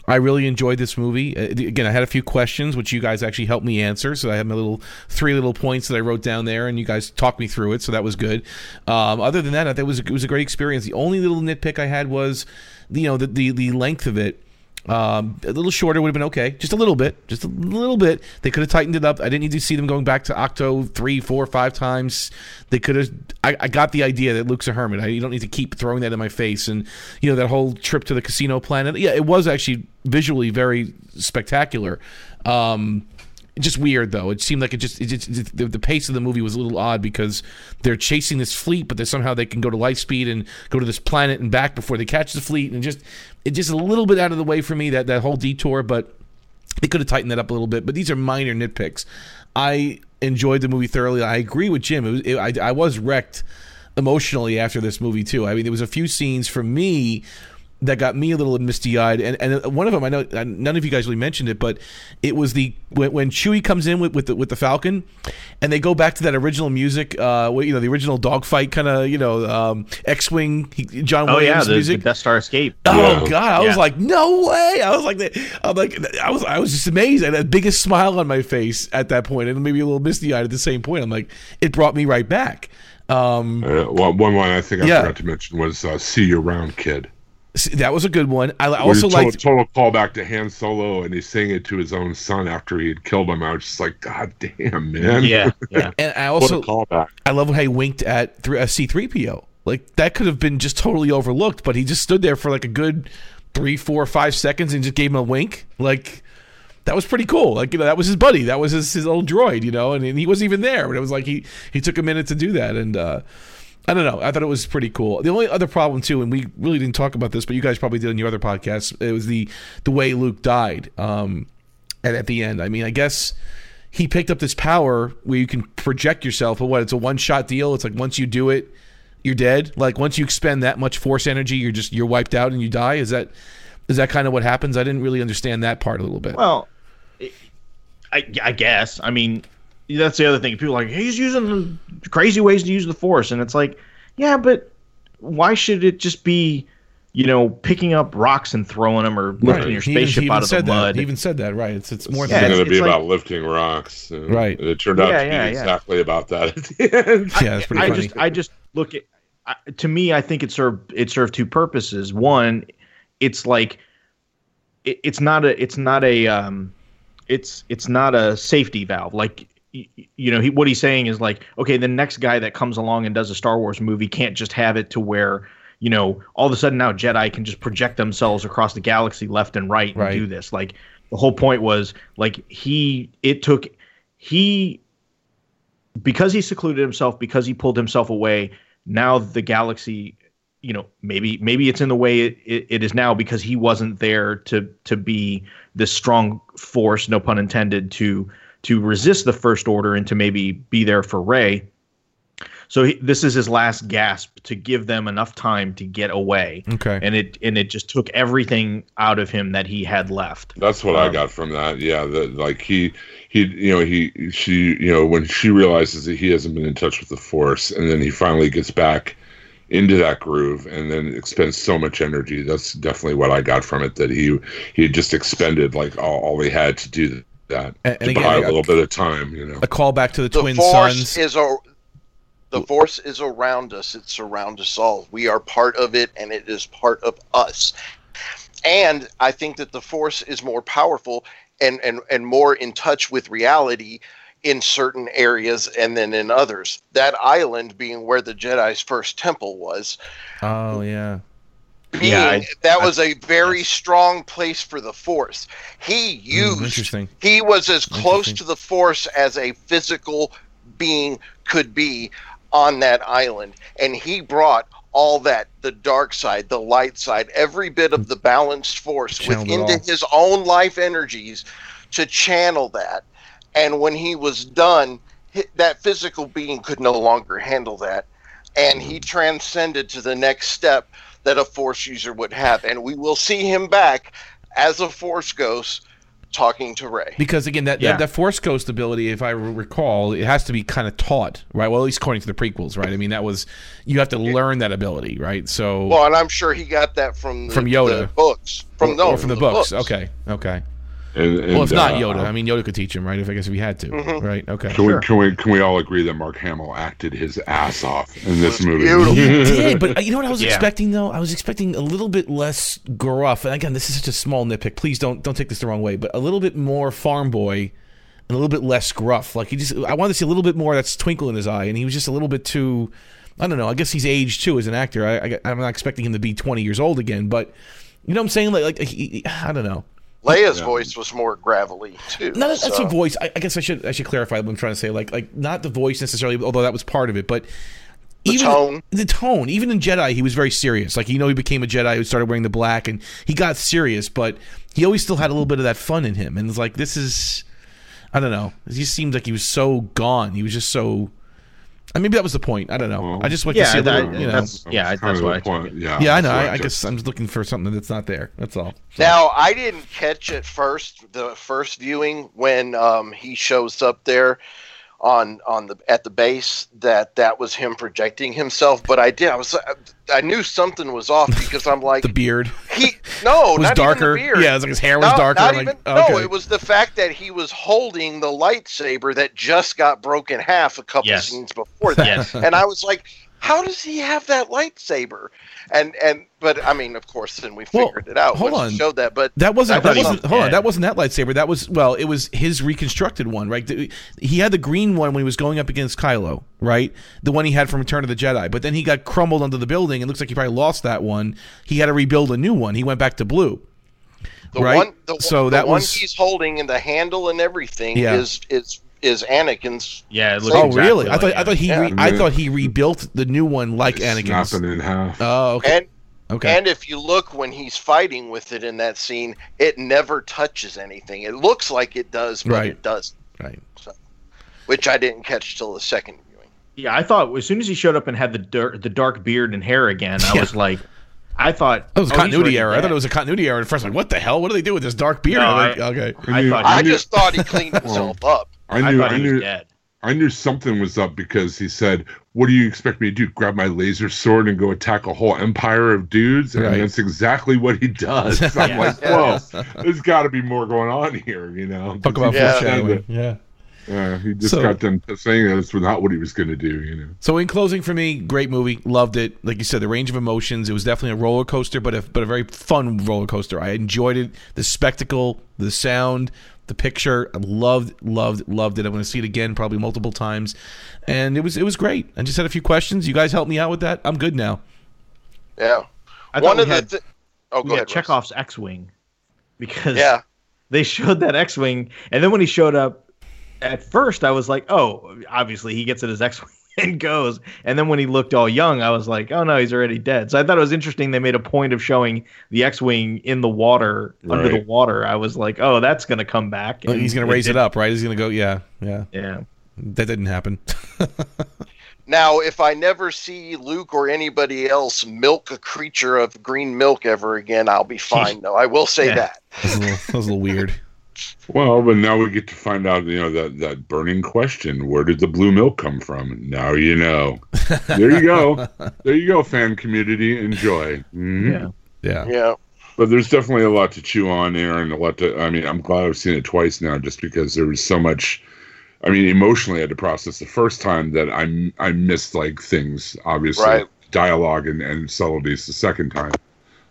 I really enjoyed this movie. Uh, again, I had a few questions which you guys actually helped me answer. So I had my little three little points that I wrote down there, and you guys talked me through it. So that was good. Um, other than that, I thought it was it was a great experience. The only little nitpick I had was, you know, the the, the length of it. Um, a little shorter would have been okay, just a little bit, just a little bit. They could have tightened it up. I didn't need to see them going back to Ahch-To three, four, five times. They could have. I, I got the idea that Luke's a hermit. I, you don't need to keep throwing that in my face. And you know that whole trip to the casino planet. Yeah, it was actually visually very spectacular. Um, just weird though. It seemed like it just, it just the, the pace of the movie was a little odd because they're chasing this fleet, but they somehow they can go to light speed and go to this planet and back before they catch the fleet, and just it just a little bit out of the way for me that that whole detour. But they could have tightened that up a little bit. But these are minor nitpicks. I enjoyed the movie thoroughly. I agree with Jim. Was, I, I was wrecked emotionally after this movie too. I mean, there was a few scenes for me that got me a little misty eyed, and and one of them I know none of you guys really mentioned it, but it was the when, when Chewie comes in with with the, with the Falcon, and they go back to that original music, uh, you know, the original dogfight kind of, you know, um, X Wing, John Oh yeah, Williams the, the music. Death Star escape. Oh Yeah. God! I was like, no way! I was like, I'm like, I was, I was just amazed. I had the biggest smile on my face at that point, and maybe a little misty eyed at the same point. I'm like, it brought me right back. Um, Uh, one, one line I think I Yeah. forgot to mention was uh, "See You Around, Kid." S- that was a good one. I I also you total, liked. total callback to Han Solo, and he's saying it to his own son after he had killed him. I was just like, God damn, man! Yeah, yeah. And I also a callback. I love how he winked at three, uh, C3PO. Like that could have been just totally overlooked, but he just stood there for like a good three, four, five seconds and just gave him a wink. Like that was pretty cool. Like you know, that was his buddy. That was his, his old droid. You know, and, and he wasn't even there. But it was like he he took a minute to do that, and uh, I don't know. I thought it was pretty cool. The only other problem too, and we really didn't talk about this, but you guys probably did in your other podcasts. It was the the way Luke died. Um, at, at the end. I mean, I guess he picked up this power where you can project yourself, but what? It's a one shot deal. It's like once you do it, you're dead. Like once you expend that much force energy, you're just you're wiped out and you die. Is that is that kind of what happens? I didn't really understand that part a little bit. Well, I, I guess. I mean, that's the other thing. People are like he's using the crazy ways to use the force, and it's like, yeah, but why should it just be, you know, picking up rocks and throwing them or lifting your He even- spaceship he even out of said the that. mud? He even said that. Right. It's it's more It's Yeah, than going to be it's about lifting rocks. and Right. It turned out Yeah, to be yeah, yeah. exactly about that at the end. yeah, it's pretty I funny. just I just look at I, to me I think it served it served two purposes. One, it's like it, it's not a it's not a um it's it's not a safety valve like y- y- you know he, what he's saying is like okay the next guy that comes along and does a Star Wars movie can't just have it to where you know all of a sudden now Jedi can just project themselves across the galaxy left and right and Right. do this like the whole point was like he it took he because he secluded himself because he pulled himself away now the galaxy you know maybe maybe it's in the way it, it, it is now because he wasn't there to to be this strong force no pun intended to to resist the first order and to maybe be there for Rey so he, this is his last gasp to give them enough time to get away okay. and it and it just took everything out of him that he had left That's what I Um, got from that. Yeah, that like he he you know he she you know when she realizes that he hasn't been in touch with the force, and then he finally gets back into that groove, and then expends so much energy. That's definitely what I got from it. That he he had just expended like all, all he had to do that And- and to again, buy I a got- little bit of time. You know. A call back to the, the twin force sons. is a the force is around us it surrounds us all we are part of it and it is part of us and i think that the force is more powerful and and, and more in touch with reality in certain areas and then in others that island being where the jedi's first temple was oh yeah. Being Yeah, I- that was a very strong place for the force. He Mm, used interesting. he was as close to the force as a physical being could be on that island and he brought all that the dark side the light side every bit of the balanced force Channeled within his own life energies to channel that and when he was done that physical being could no longer handle that and he transcended to the next step that a force user would have and we will see him back as a force ghost talking to Rey Because again, that, Yeah. that that Force Ghost ability, if I recall, it has to be kind of taught, right? Well, at least according to the prequels, right? I mean, that was you have to learn that ability, right? So Well, and I'm sure he got that from the, From Yoda. the books, from no, or from the, books. Okay, okay. And, and, Well, if not uh, Yoda, I mean, Yoda could teach him, right? If I guess if he had to, Mm-hmm. right? Okay. Can we can we can we all agree that Mark Hamill acted his ass off in this movie? beautiful. did, but uh, you know what I was Yeah. expecting though? I was expecting a little bit less gruff. And again, this is such a small nitpick. Please don't don't take this the wrong way, but a little bit more farm boy and a little bit less gruff. Like he just I wanted to see a little bit more of that twinkle in his eye and he was just a little bit too I don't know. I guess he's aged too as an actor. I, I I'm not expecting him to be 20 years old again, but you know what I'm saying? Like like he, I don't know. Leia's voice was more gravelly too. No, that's that's a voice. I, I guess I should I should clarify what I'm trying to say. Like like not the voice necessarily, although that was part of it, but The tone. The tone. Even in Jedi, he was very serious. Like you know, he became a Jedi who started wearing the black, and he got serious, but he always still had a little bit of that fun in him. And it's like this is, I don't know. He just seemed like he was so gone. He was just so. I maybe that was the point. I don't know. Well, I just like to see a that- little, you know. that's- yeah, That's that's kind what of the point. Yeah, yeah, I know. I, I guess I'm just looking for something that's not there. That's all. So- Now, I didn't catch at first the first viewing when um, he shows up there on on the at the base that that was him projecting himself, but I did. I was I knew something was off because I'm like the beard he no was not darker. Even the beard. Yeah, it was like his hair was No, darker. not like, even, okay. No, it was the fact that he was holding the lightsaber that just got broken in half a couple Yes. scenes before that, Yes. and I was like, "How does he have that lightsaber?" And and but I mean, of course, then we Well, figured it out. hold on. showed that, but That wasn't. That wasn't. Hold on. That wasn't that lightsaber. That was well. It was his reconstructed one, right? The- He had the green one when he was going up against Kylo, right? The one he had from Return of the Jedi. But then he got crumbled under the building. and looks like he probably lost that one. He had to rebuild a new one. He went back to blue. the right? one, the, So the that one was- he's holding and the handle and everything Yeah. is is is Anakin's. Yeah, it looks Oh, exactly really? I like thought. I thought he. Yeah. Re- I thought he rebuilt the new one like Anakin's. snapping in half. Oh, okay. And Okay. and if you look when he's fighting with it in that scene, it never touches anything. It looks like it does, but Right. it doesn't. right. So, Which I didn't catch till the second viewing. Yeah, I thought as soon as he showed up and had the dark, the dark beard and hair again, I Yeah. was like, I thought That was a oh, continuity already error. I thought it was a continuity error at first. Like, what the hell? What do they do with this dark beard? No, I'm like, I- okay. I knew- thought I just thought he cleaned himself up. I I knew, thought I he was knew, dead. I knew something was up because he said, "What do you expect me to do? Grab my laser sword and go attack a whole empire of dudes?" And Right. that's exactly what he does. I'm Yeah. like, "Whoa, there's got to be more going on here," you know? Talk about Yeah. foreshadowing. Yeah. Yeah, he just So- got done saying that's not what he was going to do, you know. So in closing, for me, great movie, loved it. Like you said, the range of emotions. It was definitely a roller coaster, but a but a very fun roller coaster. I enjoyed it. The spectacle, the sound, the picture. I loved, loved, loved it. I'm going to see it again, probably multiple times, and it was it was great. I just had a few questions. You guys helped me out with that. I'm good now. Yeah. I thought One we of the had, thi- oh, we go had ahead. Russ. Chekhov's X-wing because Yeah. they showed that X-wing, and then when he showed up, at first I was like, oh, obviously he gets in his X-wing and goes, and then when he looked all young, I was like, oh no, he's already dead. So I thought it was interesting. They made a point of showing the X-wing in the water, under the water. I was like, oh, that's gonna come back. Like, he's going to raise it up, right? He's going to go. Yeah, yeah. Yeah. That didn't happen. Now, if I never see Luke or anybody else milk a creature of green milk ever again, I'll be fine. though I will say Yeah. that. That was a little, that was a little weird. Well, but now we get to find out, you know, that that burning question: Where did the blue milk come from? Now you know. There you go. there you go, fan community. Enjoy. Mhm. Yeah. Yeah. Yeah. But there's definitely a lot to chew on, Aaron. A lot to. I mean, I'm glad I've seen it twice now, just because there was so much. I mean, emotionally, I had to process the first time that I I missed like things, obviously, Right. dialogue and, and subtleties the second time.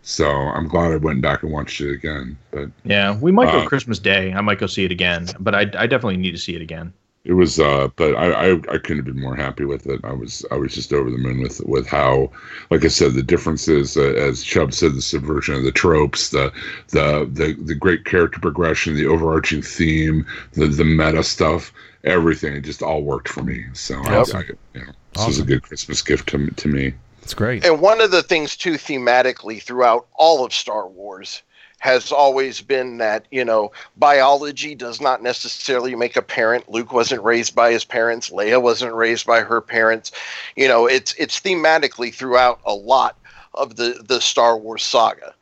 So I'm glad I went back and watched it again. But Yeah, we might go Uh, Christmas Day. I might go see it again, but I, I definitely need to see it again. it was, uh, but I, I I couldn't have been more happy with it. I was I was just over the moon with with how, like I said, the differences, uh, as Chubb said, the subversion of the tropes, the the the the great character progression, the overarching theme, the the meta stuff, everything. It just all worked for me. So I, I, you know, this was a good Christmas gift to to me. It's great. And one of the things too thematically throughout all of Star Wars has always been that, you know, biology does not necessarily make a parent. Luke wasn't raised by his parents, Leia wasn't raised by her parents. You know, it's it's thematically throughout a lot of the the Star Wars saga.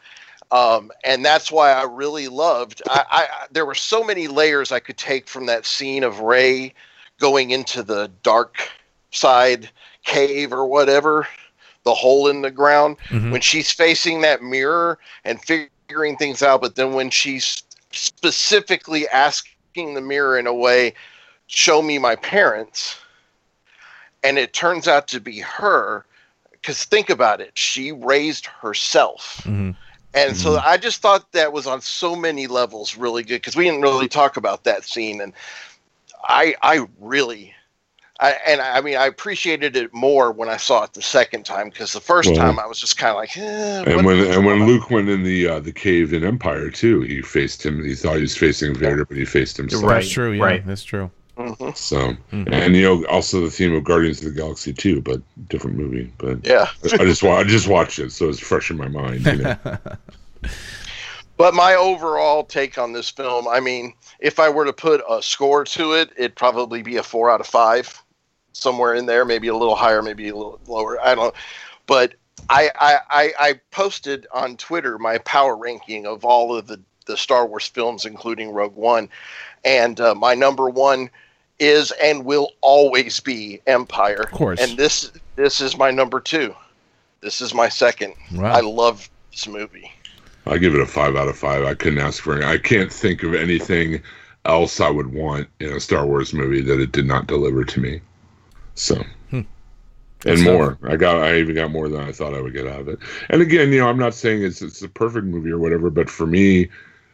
Um, and that's why I really loved. I, I there were so many layers I could take from that scene of Rey going into the dark side cave or whatever, the hole in the ground, Mhm. when she's facing that mirror and figuring things out, but then when she's specifically asking the mirror in a way, show me my parents, and it turns out to be her, because think about it, she raised herself. Mhm. And so I just thought that was on so many levels really good because we didn't really talk about that scene, and I I really, I and I mean I appreciated it more when I saw it the second time because the first Well, time I was just kind of like, eh, And what when is and when on? Luke went in the uh, the cave in Empire too, he faced him. He thought he was facing Vader, but he faced himself. Right, That's true. Yeah, right. that's true. Mhm. So, Mhm. and you know, also the theme of Guardians of the Galaxy too, but different movie. But yeah. I just I just watched it, so it's fresh in my mind. You know? But my overall take on this film, I mean, if I were to put a score to it, it'd probably be a four out of five. Somewhere in there, maybe a little higher, maybe a little lower. I don't know. But I, I, I, I posted on Twitter my power ranking of all of the, the Star Wars films, including Rogue One. And uh, my number one is and will always be Empire. Of course. And this this is my number two. This is my second. Wow. I love this movie. I give it a five out of five. I couldn't ask for. Any, I can't think of anything else I would want in a Star Wars movie that it did not deliver to me. So, and That's more. I got. I even got more than I thought I would get out of it. And again, you know, I'm not saying it's it's a perfect movie or whatever, but for me,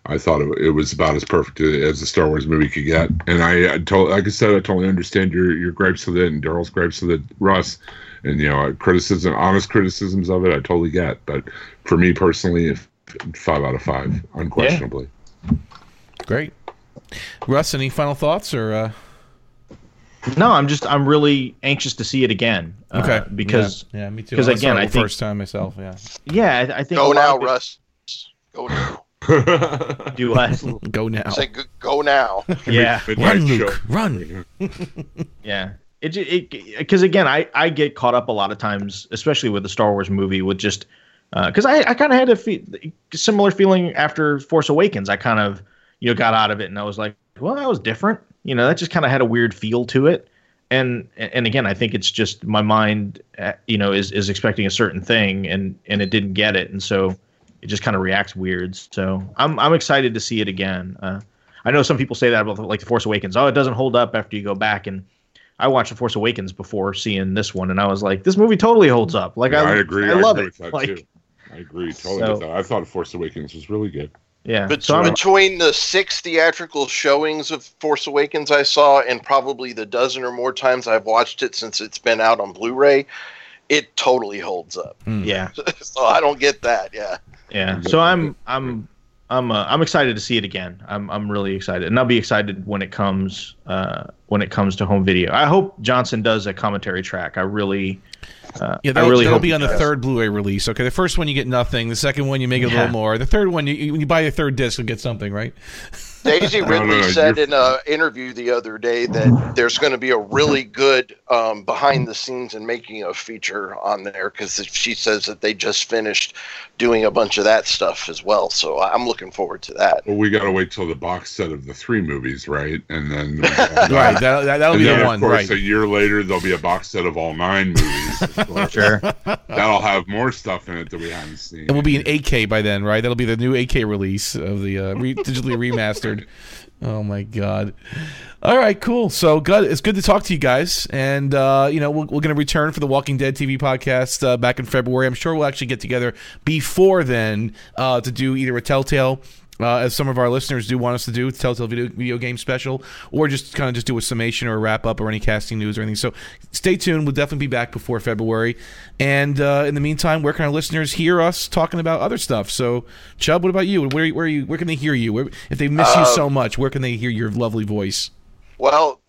I thought it, it was about as perfect as a Star Wars movie could get. And I, I told, like I said, I totally understand your your gripes with it and Daryl's gripes with it, Russ, and you know, criticism, honest criticisms of it. I totally get. But for me personally, if five out of five, unquestionably. Great. Russ, any final thoughts or? Uh... No, I'm just I'm really anxious to see it again. uh, Okay. because yeah, yeah me too. Because again, I think- first time myself. Yeah. yeah, I, I think a Go now, of it- Russ. Go now. Do what? Go now. Say go, go now. yeah, Run. Luke. Run. yeah. It it because again, I I get caught up a lot of times, especially with the Star Wars movie, with just because I I kind of had a fe- similar feeling after Force Awakens. I kind of you know got out of it and I was like, well, that was different. You know, that just kind of had a weird feel to it. And and again, I think it's just my mind, uh, you know, is is expecting a certain thing and and it didn't get it, and so it just kind of reacts weird. So I'm I'm excited to see it again. Uh, I know some people say that about like the Force Awakens. Oh, it doesn't hold up after you go back and. I watched The Force Awakens before seeing this one, and I was like, "This movie totally holds up." Like, Yeah, I, I agree. I I love agree it. like, too. I agree totally So- with that. I thought Force Awakens was really good. Yeah. But So I'm, between the six theatrical showings of Force Awakens I saw, and probably the dozen or more times I've watched it since it's been out on Blu-ray, it totally holds up. yeah, so I don't get that. Yeah. yeah. So I'm, I'm, I'm, uh, I'm excited to see it again. I'm, I'm really excited, and I'll be excited when it comes, uh, when it comes to home video. I hope Johnson does a commentary track. I really, uh, Yeah, that'll, really that'll be on the third Blu-ray release. Okay, the first one you get nothing. The second one you make it a little more. The third one, you, you, when you buy the third disc, you'll get something, right? Daisy no, Ridley said you're- in an interview the other day that there's going to be a really good um, behind the scenes and making a feature on there because she says that they just finished doing a bunch of that stuff as well. So I'm looking forward to that. Well, we got to wait till the box set of the three movies, right? And then, Right, that, that, that'll and be then the of one, course, right? a year later, there'll be a box set of all nine movies. Sure. That'll have more stuff in it that we haven't seen. It will be an 8K by then, right? That'll be the new 8K release of the uh, re- digitally remastered. Oh my god! All right, cool. So good. It's good to talk to you guys, and uh, you know we're, we're going to return for the Walking Dead TV podcast uh, back in February. I'm sure we'll actually get together before then uh, to do either a Telltale. Uh, as some of our listeners do want us to do, Telltale video, video game special, or just kind of just do a summation or a wrap up or any casting news or anything. So stay tuned. We'll definitely be back before February. And uh, in the meantime, where can our listeners hear us talking about other stuff? So, Chubb, what about you? Where, where, are you, where can they hear you? Where, if they miss you so much, where can they hear your lovely voice? Well,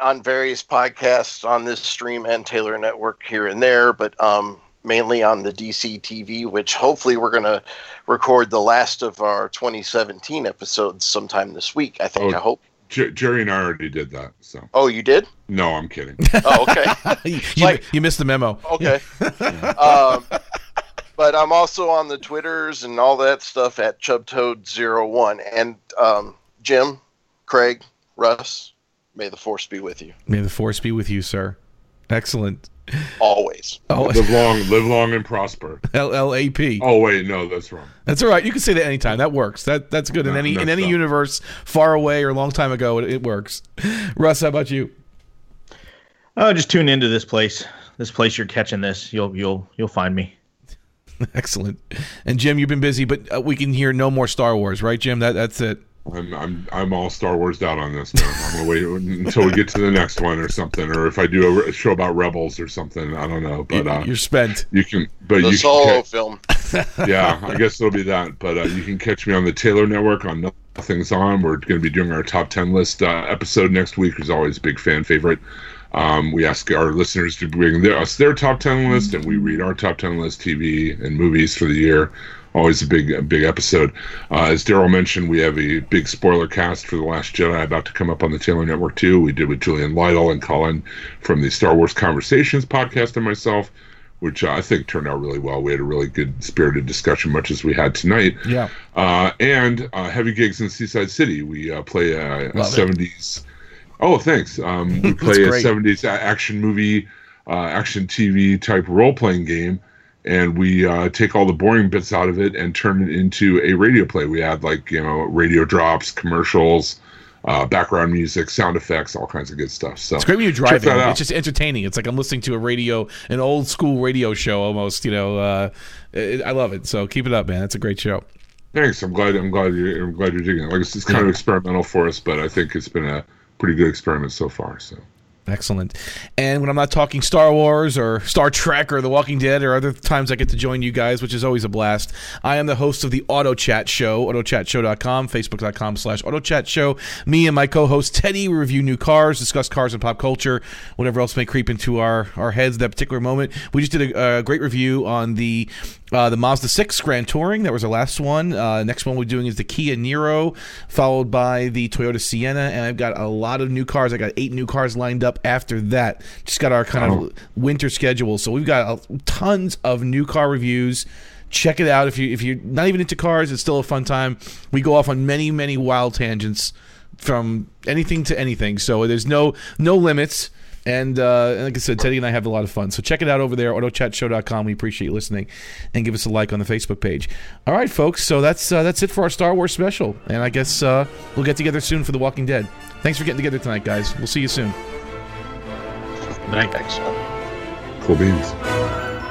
on various podcasts on this stream and Taylor Network here and there, but um, mainly on the DC TV, which hopefully we're going to record the last of our 2017 episodes sometime this week. I think. Oh. I hope. Jer- Jerry and I already did that. So Oh, you did? no, I'm kidding. Oh, okay. you, like- you missed the memo. okay. um, but I'm also on the Twitters and all that stuff at ChubToad01. And um, Jim, Craig, Russ, may the force be with you May the force be with you, sir. Excellent. Always. Oh, live long, live long and prosper. LLAP. Oh wait, no, that's wrong. That's all right. You can say that anytime. That works. That that's good in No, any no, in any stop. universe, far away or a long time ago. It, it works. Russ, how about you? Oh, just tune into this place. This place you're catching this. You'll you'll you'll find me. Excellent. And Jim, you've been busy, but uh, we can hear no more Star Wars, right, Jim? That that's it. I'm I'm I'm all Star Wars out on this. Now. I'm gonna wait until we get to the next one or something, or if I do a show about Rebels or something. I don't know, but uh, You're spent. you can. But The you solo can film. yeah, I guess it'll be that. But uh, you can catch me on the Taylor Network on Nothing's On. We're going to be doing our top ten list uh, episode next week. Is always a big fan favorite. Um, we ask our listeners to bring their, us their top 10 list, and we read our top 10 list TV and movies for the year always a big a big episode. Uh, as Daryl mentioned, we have a big spoiler cast for the Last Jedi about to come up on the Taylor Network too. We did with Julian Lytle and Colin from the Star Wars Conversations podcast and myself which I think turned out really well. We had a really good spirited discussion, much as we had tonight. Yeah. Uh, and uh, heavy gigs in Seaside City. We uh, play a, a 70s. Oh, thanks. Um, we play a 70s action movie, uh, action TV type role playing game. And we uh, take all the boring bits out of it and turn it into a radio play. We add like you know radio drops, commercials, uh, background music, sound effects, all kinds of good stuff. So it's great when you're driving. It's just entertaining. It's like I'm listening to a radio, an old school radio show almost. You know, uh, it, I love it. So keep it up, man. It's a great show. Thanks. I'm glad. I'm glad you're. I'm glad you're digging it. Like it's, it's kind yeah. of experimental for us, but I think it's been a pretty good experiment so far. So Excellent. And when I'm not talking Star Wars or Star Trek or The Walking Dead or other times I get to join you guys, which is always a blast, I am the host of the Auto Chat Show, autochatshow.com, facebook.com slash autochat show. Me and my co-host Teddy review new cars, discuss cars and pop culture, whatever else may creep into our, our heads that particular moment. We just did a, a great review on the uh, the Mazda 6 Grand Touring. That was our last one. Uh, next one we're doing is the Kia Niro, followed by the Toyota Sienna. And I've got a lot of new cars. I got eight new cars lined up after that. Just got our kind oh. of winter schedule. So we've got uh, tons of new car reviews. Check it out if you if you're not even into cars. It's still a fun time. We go off on many many wild tangents from anything to anything. So there's no no limits. And uh, like I said, Teddy and I have a lot of fun. So check it out over there, autochatshow.com. We appreciate you listening, and give us a like on the Facebook page. All right, folks. So that's uh, that's it for our Star Wars special, and I guess uh, we'll get together soon for The Walking Dead. Thanks for getting together tonight, guys. We'll see you soon. Thanks. Cool beans.